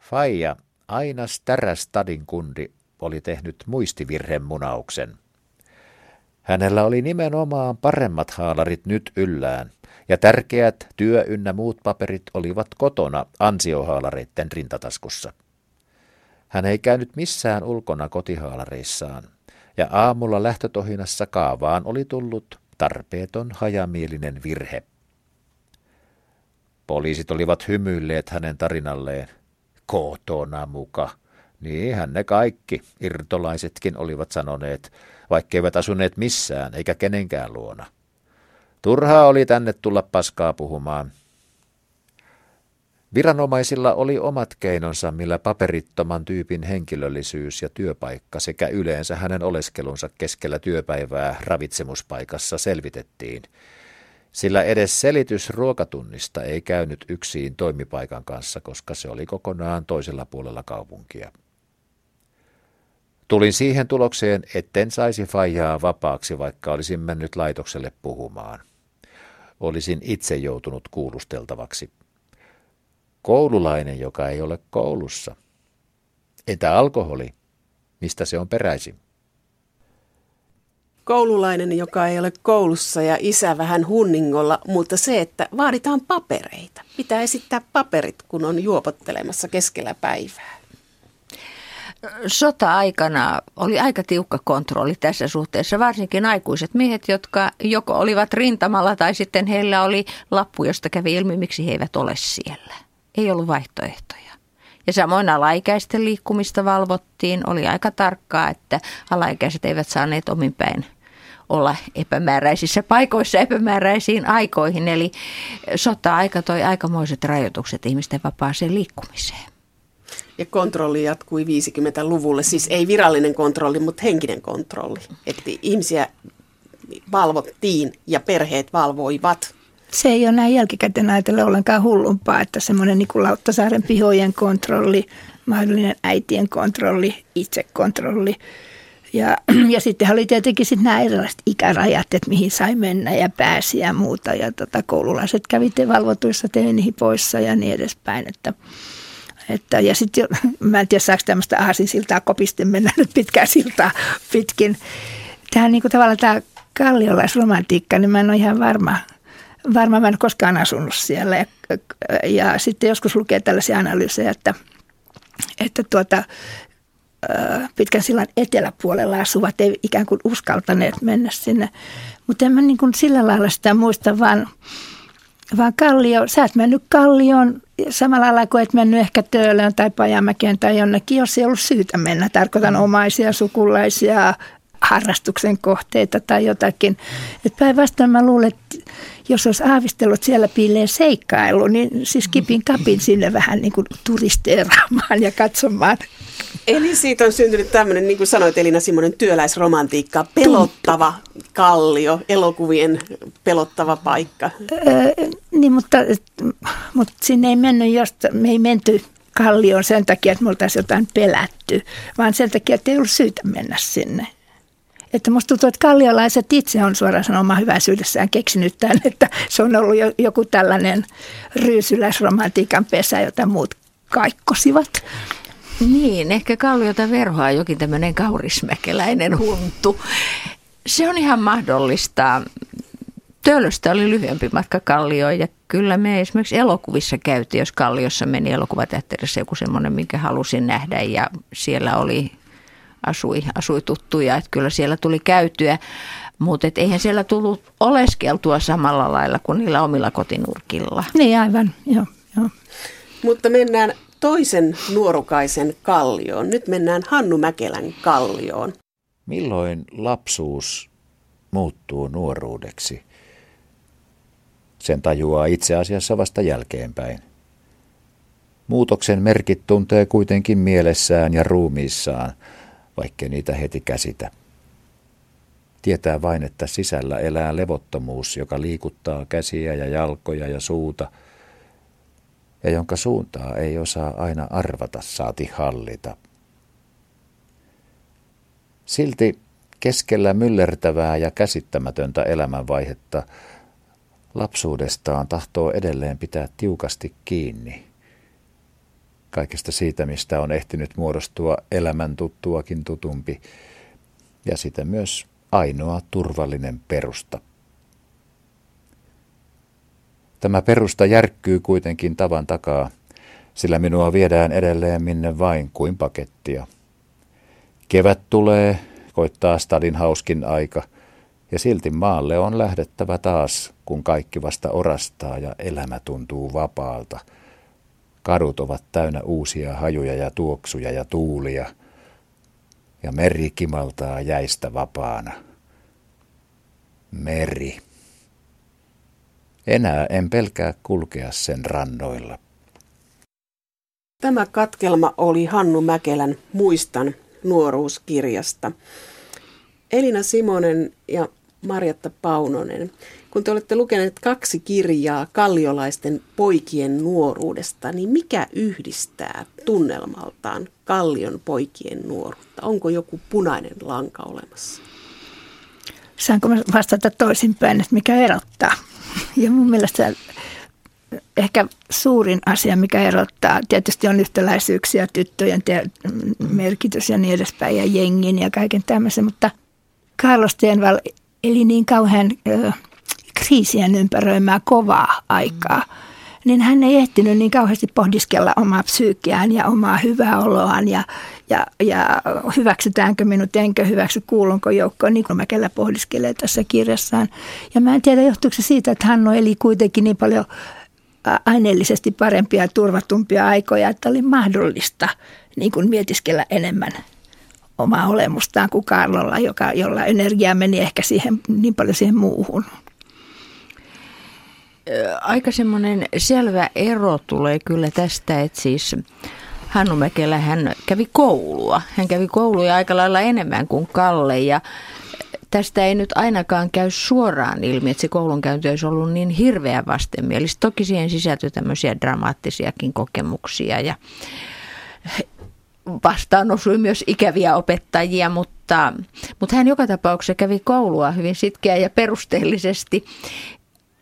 Faija Ainas Tärästadin kundi oli tehnyt munauksen. Hänellä oli nimenomaan paremmat haalarit nyt yllään, ja tärkeät työ ynnä muut paperit olivat kotona ansiohaalareiden rintataskussa. Hän ei käynyt missään ulkona kotihaalareissaan, ja aamulla lähtötohinassa kaavaan oli tullut tarpeeton hajamielinen virhe. Poliisit olivat hymyilleet hänen tarinalleen. Kotona muka. Niinhän ne kaikki, irtolaisetkin olivat sanoneet, vaikkeivät asuneet missään eikä kenenkään luona. Turhaa oli tänne tulla paskaa puhumaan, Viranomaisilla oli omat keinonsa, millä paperittoman tyypin henkilöllisyys ja työpaikka sekä yleensä hänen oleskelunsa keskellä työpäivää ravitsemuspaikassa selvitettiin, sillä edes selitys ruokatunnista ei käynyt yksin toimipaikan kanssa, koska se oli kokonaan toisella puolella kaupunkia. Tulin siihen tulokseen, etten saisi faijaa vapaaksi, vaikka olisin mennyt laitokselle puhumaan. Olisin itse joutunut kuulusteltavaksi. Koululainen, joka ei ole koulussa. Entä alkoholi? Mistä se on peräisin? Koululainen, joka ei ole koulussa ja isä vähän hunningolla, mutta se, että vaaditaan papereita. Pitää esittää paperit, kun on juopottelemassa keskellä päivää. Sota-aikana oli aika tiukka kontrolli tässä suhteessa, varsinkin aikuiset miehet, jotka joko olivat rintamalla tai sitten heillä oli lappu, josta kävi ilmi, miksi he eivät ole siellä ei ollut vaihtoehtoja. Ja samoin alaikäisten liikkumista valvottiin. Oli aika tarkkaa, että alaikäiset eivät saaneet omin päin olla epämääräisissä paikoissa epämääräisiin aikoihin. Eli sota-aika toi aikamoiset rajoitukset ihmisten vapaaseen liikkumiseen. Ja kontrolli jatkui 50-luvulle, siis ei virallinen kontrolli, mutta henkinen kontrolli. Että ihmisiä valvottiin ja perheet valvoivat se ei ole näin jälkikäteen ajatella ollenkaan hullumpaa, että semmoinen niin Lauttasaaren pihojen kontrolli, mahdollinen äitien kontrolli, itsekontrolli. Ja, ja sitten oli tietenkin sitten nämä erilaiset ikärajat, että mihin sai mennä ja pääsi ja muuta. Ja tota, koululaiset kävitte valvotuissa teinihin poissa ja niin edespäin. Että, että, ja sitten, mä en tiedä saako tämmöistä aasinsiltaa kopisten mennä nyt pitkää siltaa pitkin. Tähän niin kuin tavallaan tämä kalliolaisromantiikka, niin mä en ole ihan varma, varmaan mä en koskaan asunut siellä. Ja, ja sitten joskus lukee tällaisia analyysejä, että, että tuota, pitkän sillan eteläpuolella asuvat ei ikään kuin uskaltaneet mennä sinne. Mutta en mä niin kuin sillä lailla sitä muista, vaan vaan kallio, sä et mennyt kallioon samalla lailla kuin et mennyt ehkä Töölön tai Pajamäkeen tai jonnekin, jos ei ollut syytä mennä. Tarkoitan omaisia, sukulaisia, harrastuksen kohteita tai jotakin. Päinvastoin mä luulen, että jos olisi aavistellut siellä piileen seikkailu, niin siis kipin kapin sinne vähän niin kuin turisteeraamaan ja katsomaan. Eli siitä on syntynyt tämmöinen, niin kuin sanoit Elina Simonen, työläisromantiikka, pelottava kallio, elokuvien pelottava paikka. Öö, niin, mutta, mutta sinne ei mennyt, josta me ei menty kallioon sen takia, että me oltaisiin jotain pelätty, vaan sen takia, että ei ollut syytä mennä sinne. Että musta tuntuu, että kalliolaiset itse on suoraan sanomaan hyväisyydessään keksinyt tämän, että se on ollut joku tällainen ryysyläisromantiikan pesä, jota muut kaikkosivat. Niin, ehkä kalliota verhoa jokin tämmöinen kaurismäkeläinen huntu. Se on ihan mahdollista. Töölöstä oli lyhyempi matka Kallioon ja kyllä me esimerkiksi elokuvissa käytiin, jos Kalliossa meni elokuvateatterissa joku semmoinen, minkä halusin nähdä ja siellä oli asui, asui tuttuja, että kyllä siellä tuli käytyä. Mutta eihän siellä tullut oleskeltua samalla lailla kuin niillä omilla kotinurkilla. Niin aivan, joo. joo. Mutta mennään toisen nuorukaisen kallioon. Nyt mennään Hannu Mäkelän kallioon. Milloin lapsuus muuttuu nuoruudeksi? Sen tajuaa itse asiassa vasta jälkeenpäin. Muutoksen merkit tuntee kuitenkin mielessään ja ruumiissaan – vaikkei niitä heti käsitä. Tietää vain, että sisällä elää levottomuus, joka liikuttaa käsiä ja jalkoja ja suuta, ja jonka suuntaa ei osaa aina arvata saati hallita. Silti keskellä myllertävää ja käsittämätöntä elämänvaihetta lapsuudestaan tahtoo edelleen pitää tiukasti kiinni – kaikesta siitä, mistä on ehtinyt muodostua elämän tuttuakin tutumpi ja sitä myös ainoa turvallinen perusta. Tämä perusta järkkyy kuitenkin tavan takaa, sillä minua viedään edelleen minne vain kuin pakettia. Kevät tulee, koittaa stadin hauskin aika, ja silti maalle on lähdettävä taas, kun kaikki vasta orastaa ja elämä tuntuu vapaalta – Kadut ovat täynnä uusia hajuja ja tuoksuja ja tuulia, ja meri kimaltaa jäistä vapaana. Meri. Enää en pelkää kulkea sen rannoilla. Tämä katkelma oli Hannu Mäkelän Muistan nuoruuskirjasta. Elina Simonen ja Marjatta Paunonen. Kun te olette lukeneet kaksi kirjaa kalliolaisten poikien nuoruudesta, niin mikä yhdistää tunnelmaltaan kallion poikien nuoruutta? Onko joku punainen lanka olemassa? Saanko vastata toisinpäin, että mikä erottaa? Ja mun mielestä ehkä suurin asia, mikä erottaa, tietysti on yhtäläisyyksiä, tyttöjen te- merkitys ja niin edespäin, ja jengin ja kaiken tämmöisen, mutta Carlos Stenval eli niin kauhean kriisien ympäröimää kovaa aikaa, niin hän ei ehtinyt niin kauheasti pohdiskella omaa psyykkiään ja omaa hyvää oloaan ja, ja, ja hyväksytäänkö minut, enkö hyväksy, kuulunko joukkoon, niin kuin Mäkelä pohdiskelee tässä kirjassaan. Ja mä en tiedä, johtuuko se siitä, että hän eli kuitenkin niin paljon aineellisesti parempia ja turvatumpia aikoja, että oli mahdollista niin kuin mietiskellä enemmän omaa olemustaan kuin Karlolla, joka, jolla energia meni ehkä siihen, niin paljon siihen muuhun. Aika semmoinen selvä ero tulee kyllä tästä, että siis Hannu Mäkelä hän kävi koulua. Hän kävi kouluja aika lailla enemmän kuin Kalle ja tästä ei nyt ainakaan käy suoraan ilmi, että se koulunkäynti olisi ollut niin hirveän vastenmielistä. Toki siihen sisältyi tämmöisiä dramaattisiakin kokemuksia ja vastaan osui myös ikäviä opettajia, mutta, mutta hän joka tapauksessa kävi koulua hyvin sitkeä ja perusteellisesti.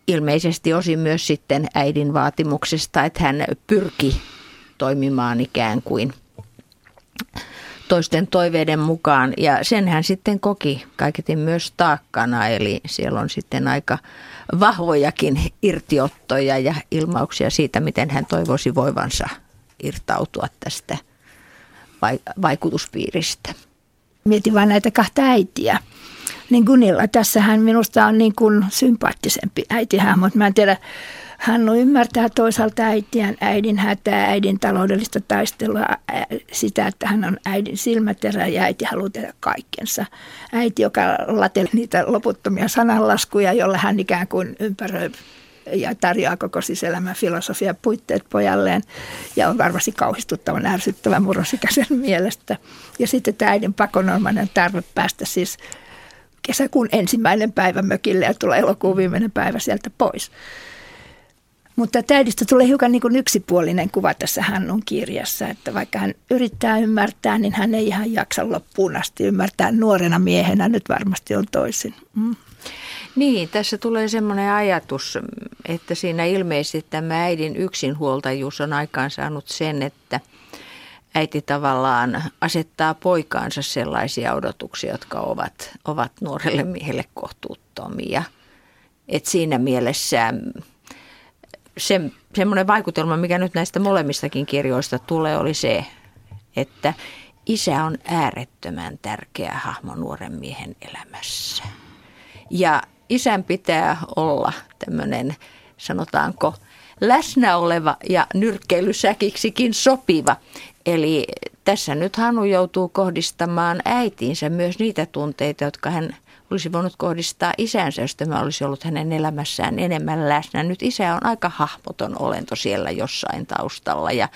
Ilmeisesti osin myös sitten äidin vaatimuksesta, että hän pyrki toimimaan ikään kuin toisten toiveiden mukaan. Ja sen hän sitten koki kaiketi myös taakkana, eli siellä on sitten aika vahvojakin irtiottoja ja ilmauksia siitä, miten hän toivoisi voivansa irtautua tästä – vaikutuspiiristä. Mietin vain näitä kahta äitiä. Niin Gunilla, tässähän minusta on niin kuin sympaattisempi äitihahmo. Mä en tiedä, Hannu ymmärtää toisaalta äitiään, äidin hätää, äidin taloudellista taistelua, sitä, että hän on äidin silmäterä ja äiti haluaa tehdä kaikkensa. Äiti, joka latelee niitä loputtomia sananlaskuja, jolla hän ikään kuin ympäröi ja tarjoaa koko sisäelämän filosofia puitteet pojalleen ja on varmasti kauhistuttavan ärsyttävä murrosikäisen mielestä. Ja sitten tämä äidin pakonormainen tarve päästä siis kesäkuun ensimmäinen päivä mökille ja tulee elokuun viimeinen päivä sieltä pois. Mutta täydistä tulee hiukan niin kuin yksipuolinen kuva tässä Hannun kirjassa, että vaikka hän yrittää ymmärtää, niin hän ei ihan jaksa loppuun asti ymmärtää nuorena miehenä. Nyt varmasti on toisin. Mm. Niin, tässä tulee semmoinen ajatus, että siinä ilmeisesti tämä äidin yksinhuoltajuus on aikaan saanut sen, että äiti tavallaan asettaa poikaansa sellaisia odotuksia, jotka ovat, ovat nuorelle miehelle kohtuuttomia. Et siinä mielessä se, semmoinen vaikutelma, mikä nyt näistä molemmistakin kirjoista tulee, oli se, että isä on äärettömän tärkeä hahmo nuoren miehen elämässä. Ja isän pitää olla tämmöinen, sanotaanko, läsnä oleva ja nyrkkeilysäkiksikin sopiva. Eli tässä nyt Hanu joutuu kohdistamaan äitiinsä myös niitä tunteita, jotka hän olisi voinut kohdistaa isänsä, jos tämä olisi ollut hänen elämässään enemmän läsnä. Nyt isä on aika hahmoton olento siellä jossain taustalla ja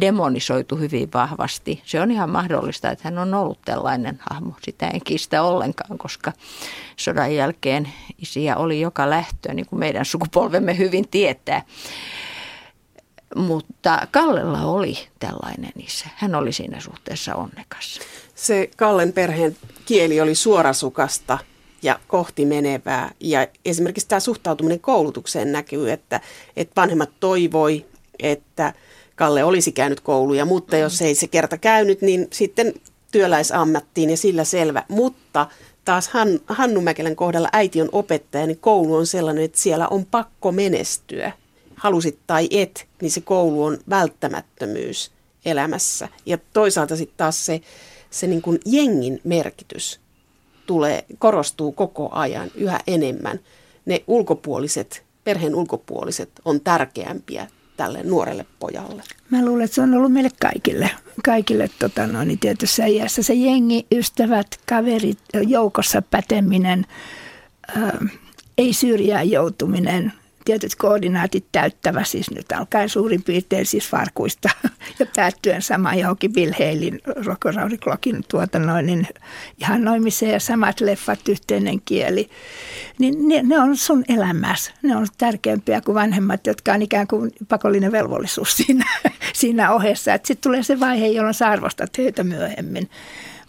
demonisoitu hyvin vahvasti. Se on ihan mahdollista, että hän on ollut tällainen hahmo. Sitä en kiistä ollenkaan, koska sodan jälkeen isiä oli joka lähtöön, niin kuin meidän sukupolvemme hyvin tietää. Mutta Kallella oli tällainen isä. Hän oli siinä suhteessa onnekas. Se Kallen perheen kieli oli suorasukasta ja kohti menevää. Ja esimerkiksi tämä suhtautuminen koulutukseen näkyy, että, että vanhemmat toivoi, että Kalle olisi käynyt kouluja, mutta jos ei se kerta käynyt, niin sitten työläisammattiin ja sillä selvä. Mutta taas Han, Hannu Mäkelän kohdalla äiti on opettaja, niin koulu on sellainen, että siellä on pakko menestyä. Halusit tai et, niin se koulu on välttämättömyys elämässä. Ja toisaalta sitten taas se, se niin kuin jengin merkitys tulee, korostuu koko ajan yhä enemmän. Ne ulkopuoliset, perheen ulkopuoliset on tärkeämpiä tälle nuorelle pojalle. Mä luulen, että se on ollut meille kaikille, kaikille tota noin, niin tietyssä iässä. Se jengi, ystävät, kaverit, joukossa päteminen, ää, ei syrjään joutuminen, tietyt koordinaatit täyttävä, siis nyt alkaen suurin piirtein siis farkuista ja päättyen sama johonkin Bill Halein Rokoraudiklokin tuotannoinnin noimiseen ja samat leffat, yhteinen kieli, niin ne, ne on sun elämässä. Ne on tärkeämpiä kuin vanhemmat, jotka on ikään kuin pakollinen velvollisuus siinä, siinä ohessa. Sitten tulee se vaihe, jolloin sä arvostat heitä myöhemmin.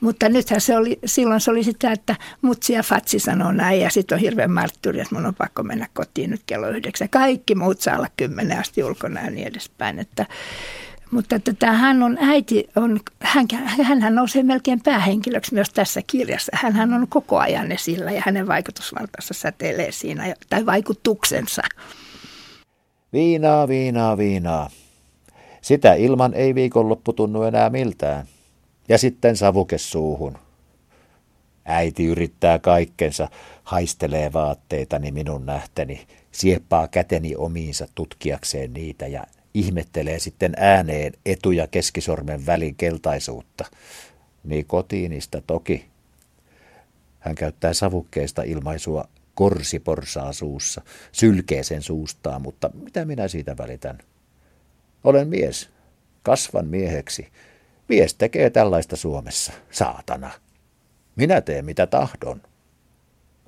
Mutta nythän se oli, silloin se oli sitä, että mutsi ja fatsi sanoo näin ja sitten on hirveän martturi, että mun on pakko mennä kotiin nyt kello yhdeksän. Kaikki muut saa olla kymmenen asti ulkona ja niin edespäin. Että, mutta että tämä hän on äiti, on, hän, hän nousee melkein päähenkilöksi myös tässä kirjassa. Hän on koko ajan esillä ja hänen vaikutusvaltansa säteilee siinä, tai vaikutuksensa. Viinaa, viinaa, viinaa. Sitä ilman ei viikonloppu tunnu enää miltään ja sitten savuke suuhun. Äiti yrittää kaikkensa, haistelee vaatteitani minun nähteni, sieppaa käteni omiinsa tutkiakseen niitä ja ihmettelee sitten ääneen etu- ja keskisormen välin keltaisuutta. Niin kotiinista toki. Hän käyttää savukkeesta ilmaisua korsiporsaa suussa, sylkee sen suustaan, mutta mitä minä siitä välitän? Olen mies, kasvan mieheksi, Mies tekee tällaista Suomessa, saatana. Minä teen mitä tahdon.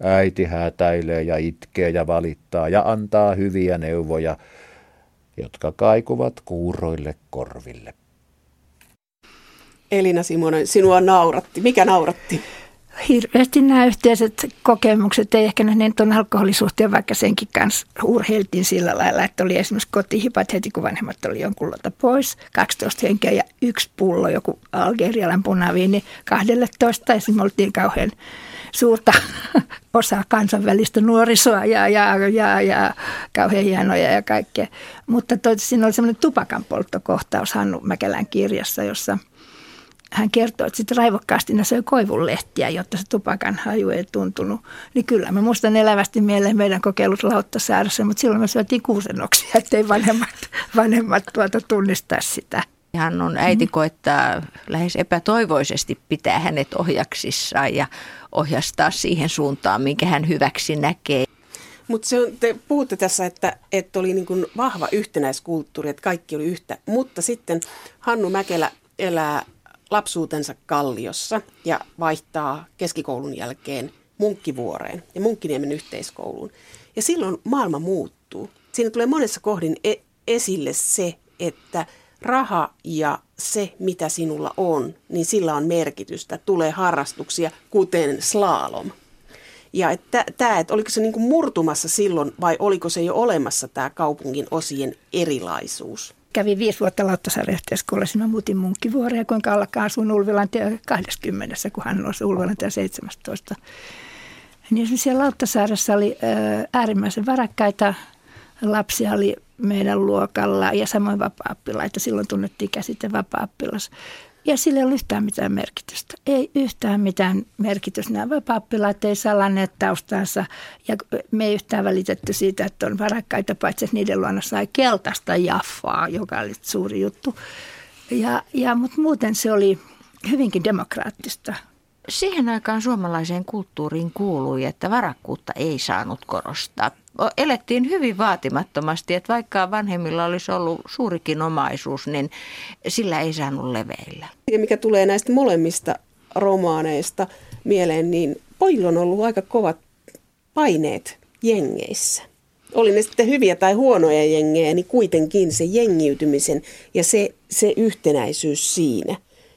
Äiti häätäilee ja itkee ja valittaa ja antaa hyviä neuvoja, jotka kaikuvat kuuroille korville. Elina Simonen, sinua nauratti. Mikä nauratti? Hirveästi nämä yhteiset kokemukset, ei ehkä nähneet tuon alkoholisuhteen, vaikka senkin kanssa urheiltiin sillä lailla, että oli esimerkiksi kotihipat heti, kun vanhemmat oli jonkun pois, 12 henkeä ja yksi pullo, joku algerialan punaviini 12, ja me oltiin kauhean suurta osaa kansainvälistä nuorisoa ja, ja, ja, ja kauhean hienoja ja kaikkea. Mutta toi, siinä oli semmoinen tupakanpolttokohtaus Hannu Mäkelän kirjassa, jossa – hän kertoi, että sitten raivokkaasti ne söi koivunlehtiä, jotta se tupakan haju ei tuntunut. Niin kyllä, mä muistan elävästi mieleen meidän kokeilut Lauttasaarassa, mutta silloin me syötiin kuusennoksia, ettei vanhemmat, vanhemmat tuota tunnista sitä. Hän on äiti koittaa lähes epätoivoisesti pitää hänet ohjaksissaan ja ohjastaa siihen suuntaan, minkä hän hyväksi näkee. Mutta te puhutte tässä, että, että oli niin kuin vahva yhtenäiskulttuuri, että kaikki oli yhtä. Mutta sitten Hannu Mäkelä elää lapsuutensa Kalliossa ja vaihtaa keskikoulun jälkeen Munkkivuoreen ja Munkkiniemen yhteiskouluun. Ja silloin maailma muuttuu. Siinä tulee monessa kohdin e- esille se, että raha ja se, mitä sinulla on, niin sillä on merkitystä. Tulee harrastuksia, kuten slalom. Ja että, tämä, että oliko se niin kuin murtumassa silloin vai oliko se jo olemassa tämä kaupungin osien erilaisuus? Kävin viisi vuotta Lauttasaaren yhteiskoulussa. Mä muutin munkkivuoreen, kuinka ollakaan asuin Ulvilantia 20, kun hän nousi Ulvilantia 17. Niin siellä Lauttasaaressa oli äärimmäisen varakkaita lapsia oli meidän luokalla ja samoin vapaa Silloin tunnettiin käsite vapaa ja sillä ei ole yhtään mitään merkitystä. Ei yhtään mitään merkitystä. Nämä vapaa ei salanneet taustansa ja me ei yhtään välitetty siitä, että on varakkaita, paitsi että niiden luona sai keltaista jaffaa, joka oli suuri juttu. Ja, ja, mutta muuten se oli hyvinkin demokraattista. Siihen aikaan suomalaiseen kulttuuriin kuului, että varakkuutta ei saanut korostaa. Elettiin hyvin vaatimattomasti, että vaikka vanhemmilla olisi ollut suurikin omaisuus, niin sillä ei saanut leveillä. Ja mikä tulee näistä molemmista romaaneista mieleen, niin pojilla on ollut aika kovat paineet jengeissä. Oli ne sitten hyviä tai huonoja jengejä, niin kuitenkin se jengiytymisen ja se, se yhtenäisyys siinä.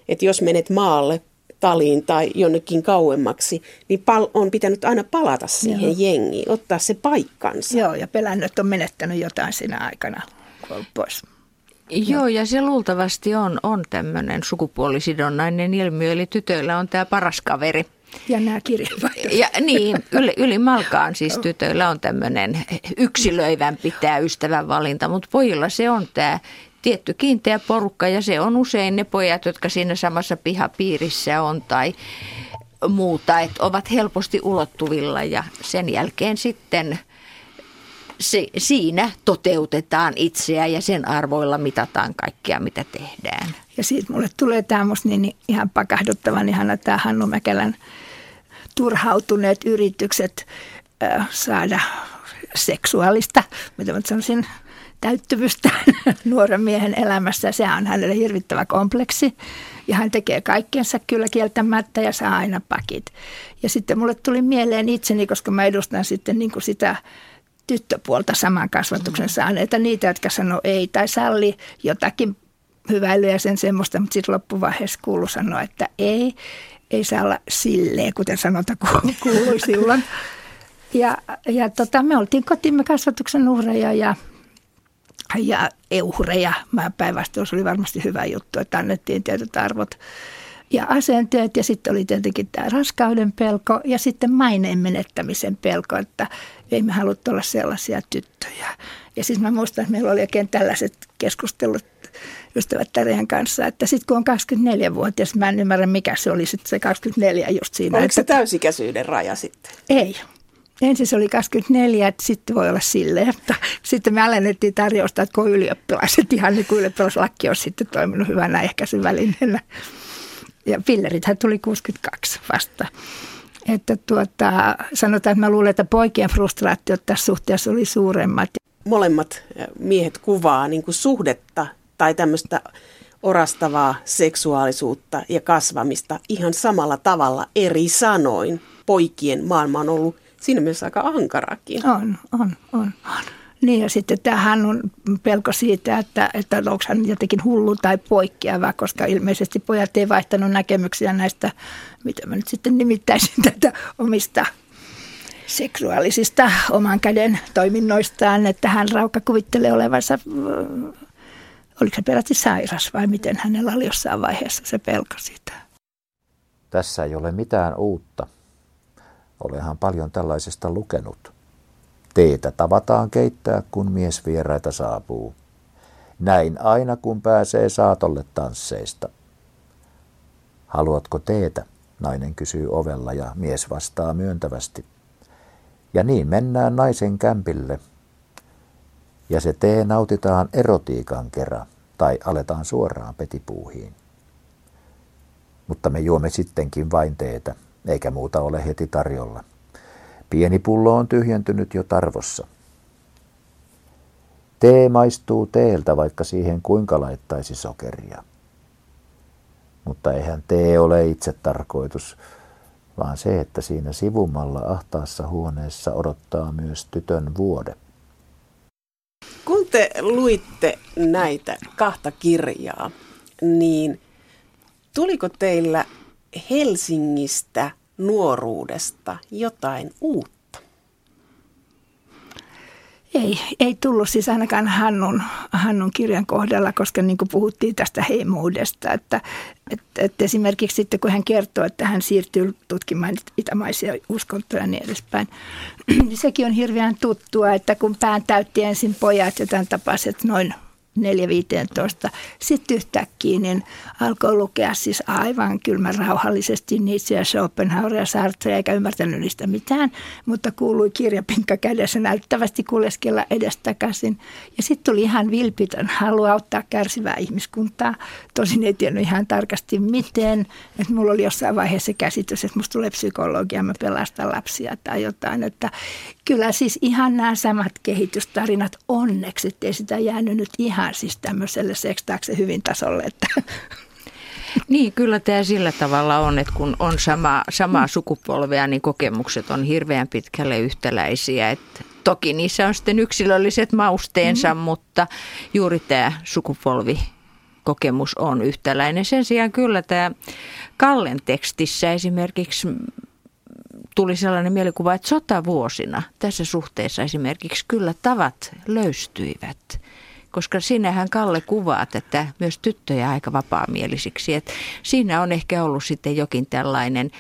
Että jos menet maalle taliin tai jonnekin kauemmaksi, niin pal- on pitänyt aina palata siihen Joo. jengiin, ottaa se paikkansa. Joo, ja pelännyt, että on menettänyt jotain siinä aikana, kun on pois. Joo, ja se luultavasti on, on tämmöinen sukupuolisidonnainen ilmiö, eli tytöillä on tämä paras kaveri. Ja nämä kirjeenvaihdot. Ja niin, yli, yli malkaan siis tytöillä on tämmöinen yksilöivämpi tämä ystävän valinta, mutta pojilla se on tämä tietty kiinteä porukka ja se on usein ne pojat, jotka siinä samassa pihapiirissä on tai muuta, että ovat helposti ulottuvilla ja sen jälkeen sitten se, siinä toteutetaan itseä ja sen arvoilla mitataan kaikkea, mitä tehdään. Ja siitä mulle tulee tämmöistä niin ihan pakahduttavan ihana tämä Hannu Mäkelän turhautuneet yritykset äh, saada seksuaalista, mitä mä sanoisin, täyttyvystä nuoren miehen elämässä. Se on hänelle hirvittävä kompleksi ja hän tekee kaikkensa kyllä kieltämättä ja saa aina pakit. Ja sitten mulle tuli mieleen itseni, koska mä edustan sitten niin kuin sitä tyttöpuolta saman kasvatuksen saaneita, niitä, jotka sanoo ei tai salli jotakin hyväilyä sen semmoista, mutta sitten loppuvaiheessa kuuluu sanoa, että ei, ei saa olla silleen, kuten sanota kuului silloin. Ja, ja tota, me oltiin kotimme kasvatuksen uhreja ja ja euhreja. Mä päinvastoin se oli varmasti hyvä juttu, että annettiin tietyt arvot ja asenteet. Ja sitten oli tietenkin tämä raskauden pelko ja sitten maineen menettämisen pelko, että ei me haluttu olla sellaisia tyttöjä. Ja siis mä muistan, että meillä oli oikein tällaiset keskustelut ystävät Terjen kanssa, että sitten kun on 24-vuotias, mä en ymmärrä mikä se oli sitten se 24 just siinä. Oliko että, se täysikäisyyden raja sitten? Ei, ensin se oli 24, että sitten voi olla silleen, että sitten me alennettiin tarjousta, että kun ylioppilaset, ihan niin kuin ylioppilaslakki on sitten toiminut hyvänä ehkäisyvälineenä. Ja pillerithän tuli 62 vasta. Että tuota, sanotaan, että mä luulen, että poikien frustraatiot tässä suhteessa oli suuremmat. Molemmat miehet kuvaa niin kuin suhdetta tai tämmöistä orastavaa seksuaalisuutta ja kasvamista ihan samalla tavalla eri sanoin. Poikien maailma on ollut siinä mielessä aika ankarakin. On, on, on, on. Niin ja sitten tämähän on pelko siitä, että, että onko hän jotenkin hullu tai poikkeava, koska ilmeisesti pojat ei vaihtanut näkemyksiä näistä, mitä mä nyt sitten nimittäisin tätä omista seksuaalisista oman käden toiminnoistaan, että hän raukka kuvittelee olevansa, oliko se peräti sairas vai miten hänellä oli jossain vaiheessa se pelko siitä. Tässä ei ole mitään uutta. Olehan paljon tällaisesta lukenut. Teetä tavataan keittää, kun mies vieraita saapuu. Näin aina kun pääsee saatolle tansseista. Haluatko teetä? Nainen kysyy ovella ja mies vastaa myöntävästi. Ja niin mennään naisen kämpille. Ja se tee nautitaan erotiikan kerran tai aletaan suoraan petipuuhiin. Mutta me juomme sittenkin vain teetä, eikä muuta ole heti tarjolla. Pieni pullo on tyhjentynyt jo tarvossa. Tee maistuu teeltä, vaikka siihen kuinka laittaisi sokeria. Mutta eihän tee ole itse tarkoitus, vaan se, että siinä sivumalla ahtaassa huoneessa odottaa myös tytön vuode. Kun te luitte näitä kahta kirjaa, niin tuliko teillä Helsingistä nuoruudesta jotain uutta? Ei, ei tullut siis ainakaan Hannun, Hannun kirjan kohdalla, koska niin kuin puhuttiin tästä heimuudesta, että, että, että esimerkiksi sitten kun hän kertoo, että hän siirtyy tutkimaan itämaisia uskontoja ja niin edespäin, niin sekin on hirveän tuttua, että kun pään täytti ensin pojat ja tämän tapaiset noin 4-15. Sitten yhtäkkiä niin alkoi lukea siis aivan kylmän rauhallisesti Nietzscheä, Schopenhaueria, Sartrea, eikä ymmärtänyt niistä mitään, mutta kuului kirjapinkka kädessä näyttävästi kuljeskella edestakaisin. Ja sitten tuli ihan vilpitön halu auttaa kärsivää ihmiskuntaa. Tosin ei tiennyt ihan tarkasti miten. Että mulla oli jossain vaiheessa käsitys, että musta tulee psykologia, mä pelastan lapsia tai jotain. Että kyllä siis ihan nämä samat kehitystarinat onneksi, ettei sitä jäänyt nyt ihan siis tämmöiselle sekstaakse hyvin tasolle. Että. Niin, kyllä tämä sillä tavalla on, että kun on sama, samaa sukupolvea, niin kokemukset on hirveän pitkälle yhtäläisiä. Että toki niissä on sitten yksilölliset mausteensa, mm. mutta juuri tämä sukupolvi kokemus on yhtäläinen. Sen sijaan kyllä tämä Kallen tekstissä esimerkiksi tuli sellainen mielikuva, että sotavuosina tässä suhteessa esimerkiksi kyllä tavat löystyivät. Koska sinähän Kalle kuvaat, että myös tyttöjä aika vapaamielisiksi. Että siinä on ehkä ollut sitten jokin tällainen,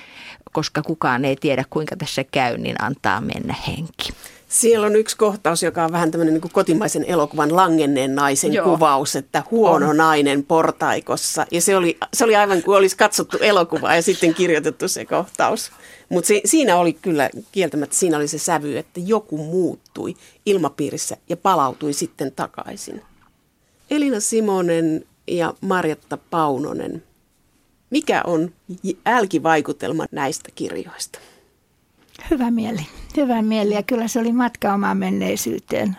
koska kukaan ei tiedä kuinka tässä käy, niin antaa mennä henki. Siellä on yksi kohtaus, joka on vähän tämmöinen niin kotimaisen elokuvan langenneen naisen Joo. kuvaus, että huono on. nainen portaikossa. Ja se oli, se oli aivan kuin olisi katsottu elokuvaa ja sitten kirjoitettu se kohtaus. Mutta siinä oli kyllä kieltämättä, siinä oli se sävy, että joku muuttui ilmapiirissä ja palautui sitten takaisin. Elina Simonen ja Marjatta Paunonen, mikä on älkivaikutelma näistä kirjoista? Hyvä mieli, hyvä mieli ja kyllä se oli matka omaan menneisyyteen.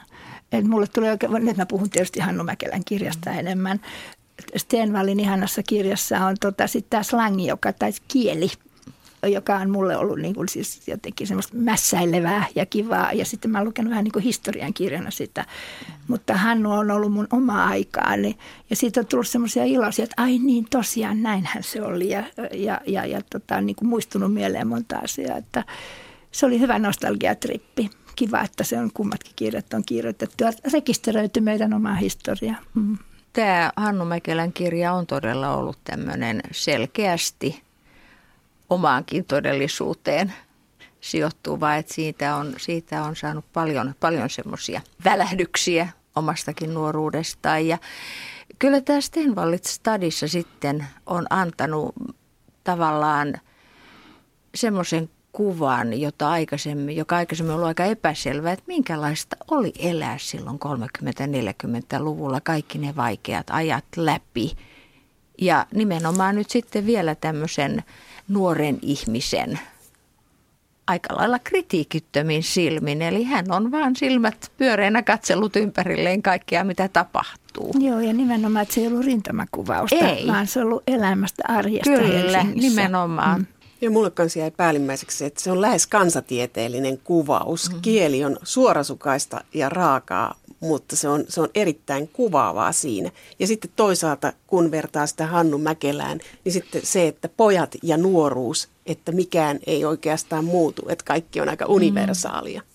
Et mulle tuli oikein, nyt mä puhun tietysti Hannu Mäkelän kirjasta enemmän. Stenvallin ihanassa kirjassa on tota, sitten tämä slangi, joka, tai kieli, joka on mulle ollut niin kuin siis jotenkin semmoista mässäilevää ja kivaa. Ja sitten mä oon lukenut vähän niin kuin historian kirjana sitä. Mm. Mutta Hannu on ollut mun oma aikaani. Ja siitä on tullut semmoisia iloisia, että ai niin tosiaan näinhän se oli. Ja, ja, ja, ja tota, niin kuin muistunut mieleen monta asiaa. Että se oli hyvä nostalgiatrippi. Kiva, että se on kummatkin kirjat on kirjoitettu ja rekisteröity meidän omaa historiaa. Mm. Tämä Hannu Mäkelän kirja on todella ollut tämmöinen selkeästi omaankin todellisuuteen sijoittuva, että siitä on, siitä on saanut paljon, paljon semmoisia välähdyksiä omastakin nuoruudestaan. Ja kyllä tämä Stenvallit Stadissa sitten on antanut tavallaan semmoisen kuvan, jota aikaisemmin, joka aikaisemmin on ollut aika epäselvä, että minkälaista oli elää silloin 30-40-luvulla kaikki ne vaikeat ajat läpi. Ja nimenomaan nyt sitten vielä tämmöisen nuoren ihmisen aika lailla kritiikittömin silmin. Eli hän on vaan silmät pyöreänä katsellut ympärilleen kaikkea, mitä tapahtuu. Joo, ja nimenomaan, että se ei ollut rintamakuvausta, ei. vaan se on ollut elämästä arjesta Kyllä, Helsingissä. nimenomaan. Mm. Ja mulle kanssa jäi päällimmäiseksi, että se on lähes kansatieteellinen kuvaus. Mm-hmm. Kieli on suorasukaista ja raakaa, mutta se on, se on erittäin kuvaavaa siinä. Ja sitten toisaalta, kun vertaa sitä Hannu Mäkelään, niin sitten se, että pojat ja nuoruus, että mikään ei oikeastaan muutu, että kaikki on aika universaalia. Mm.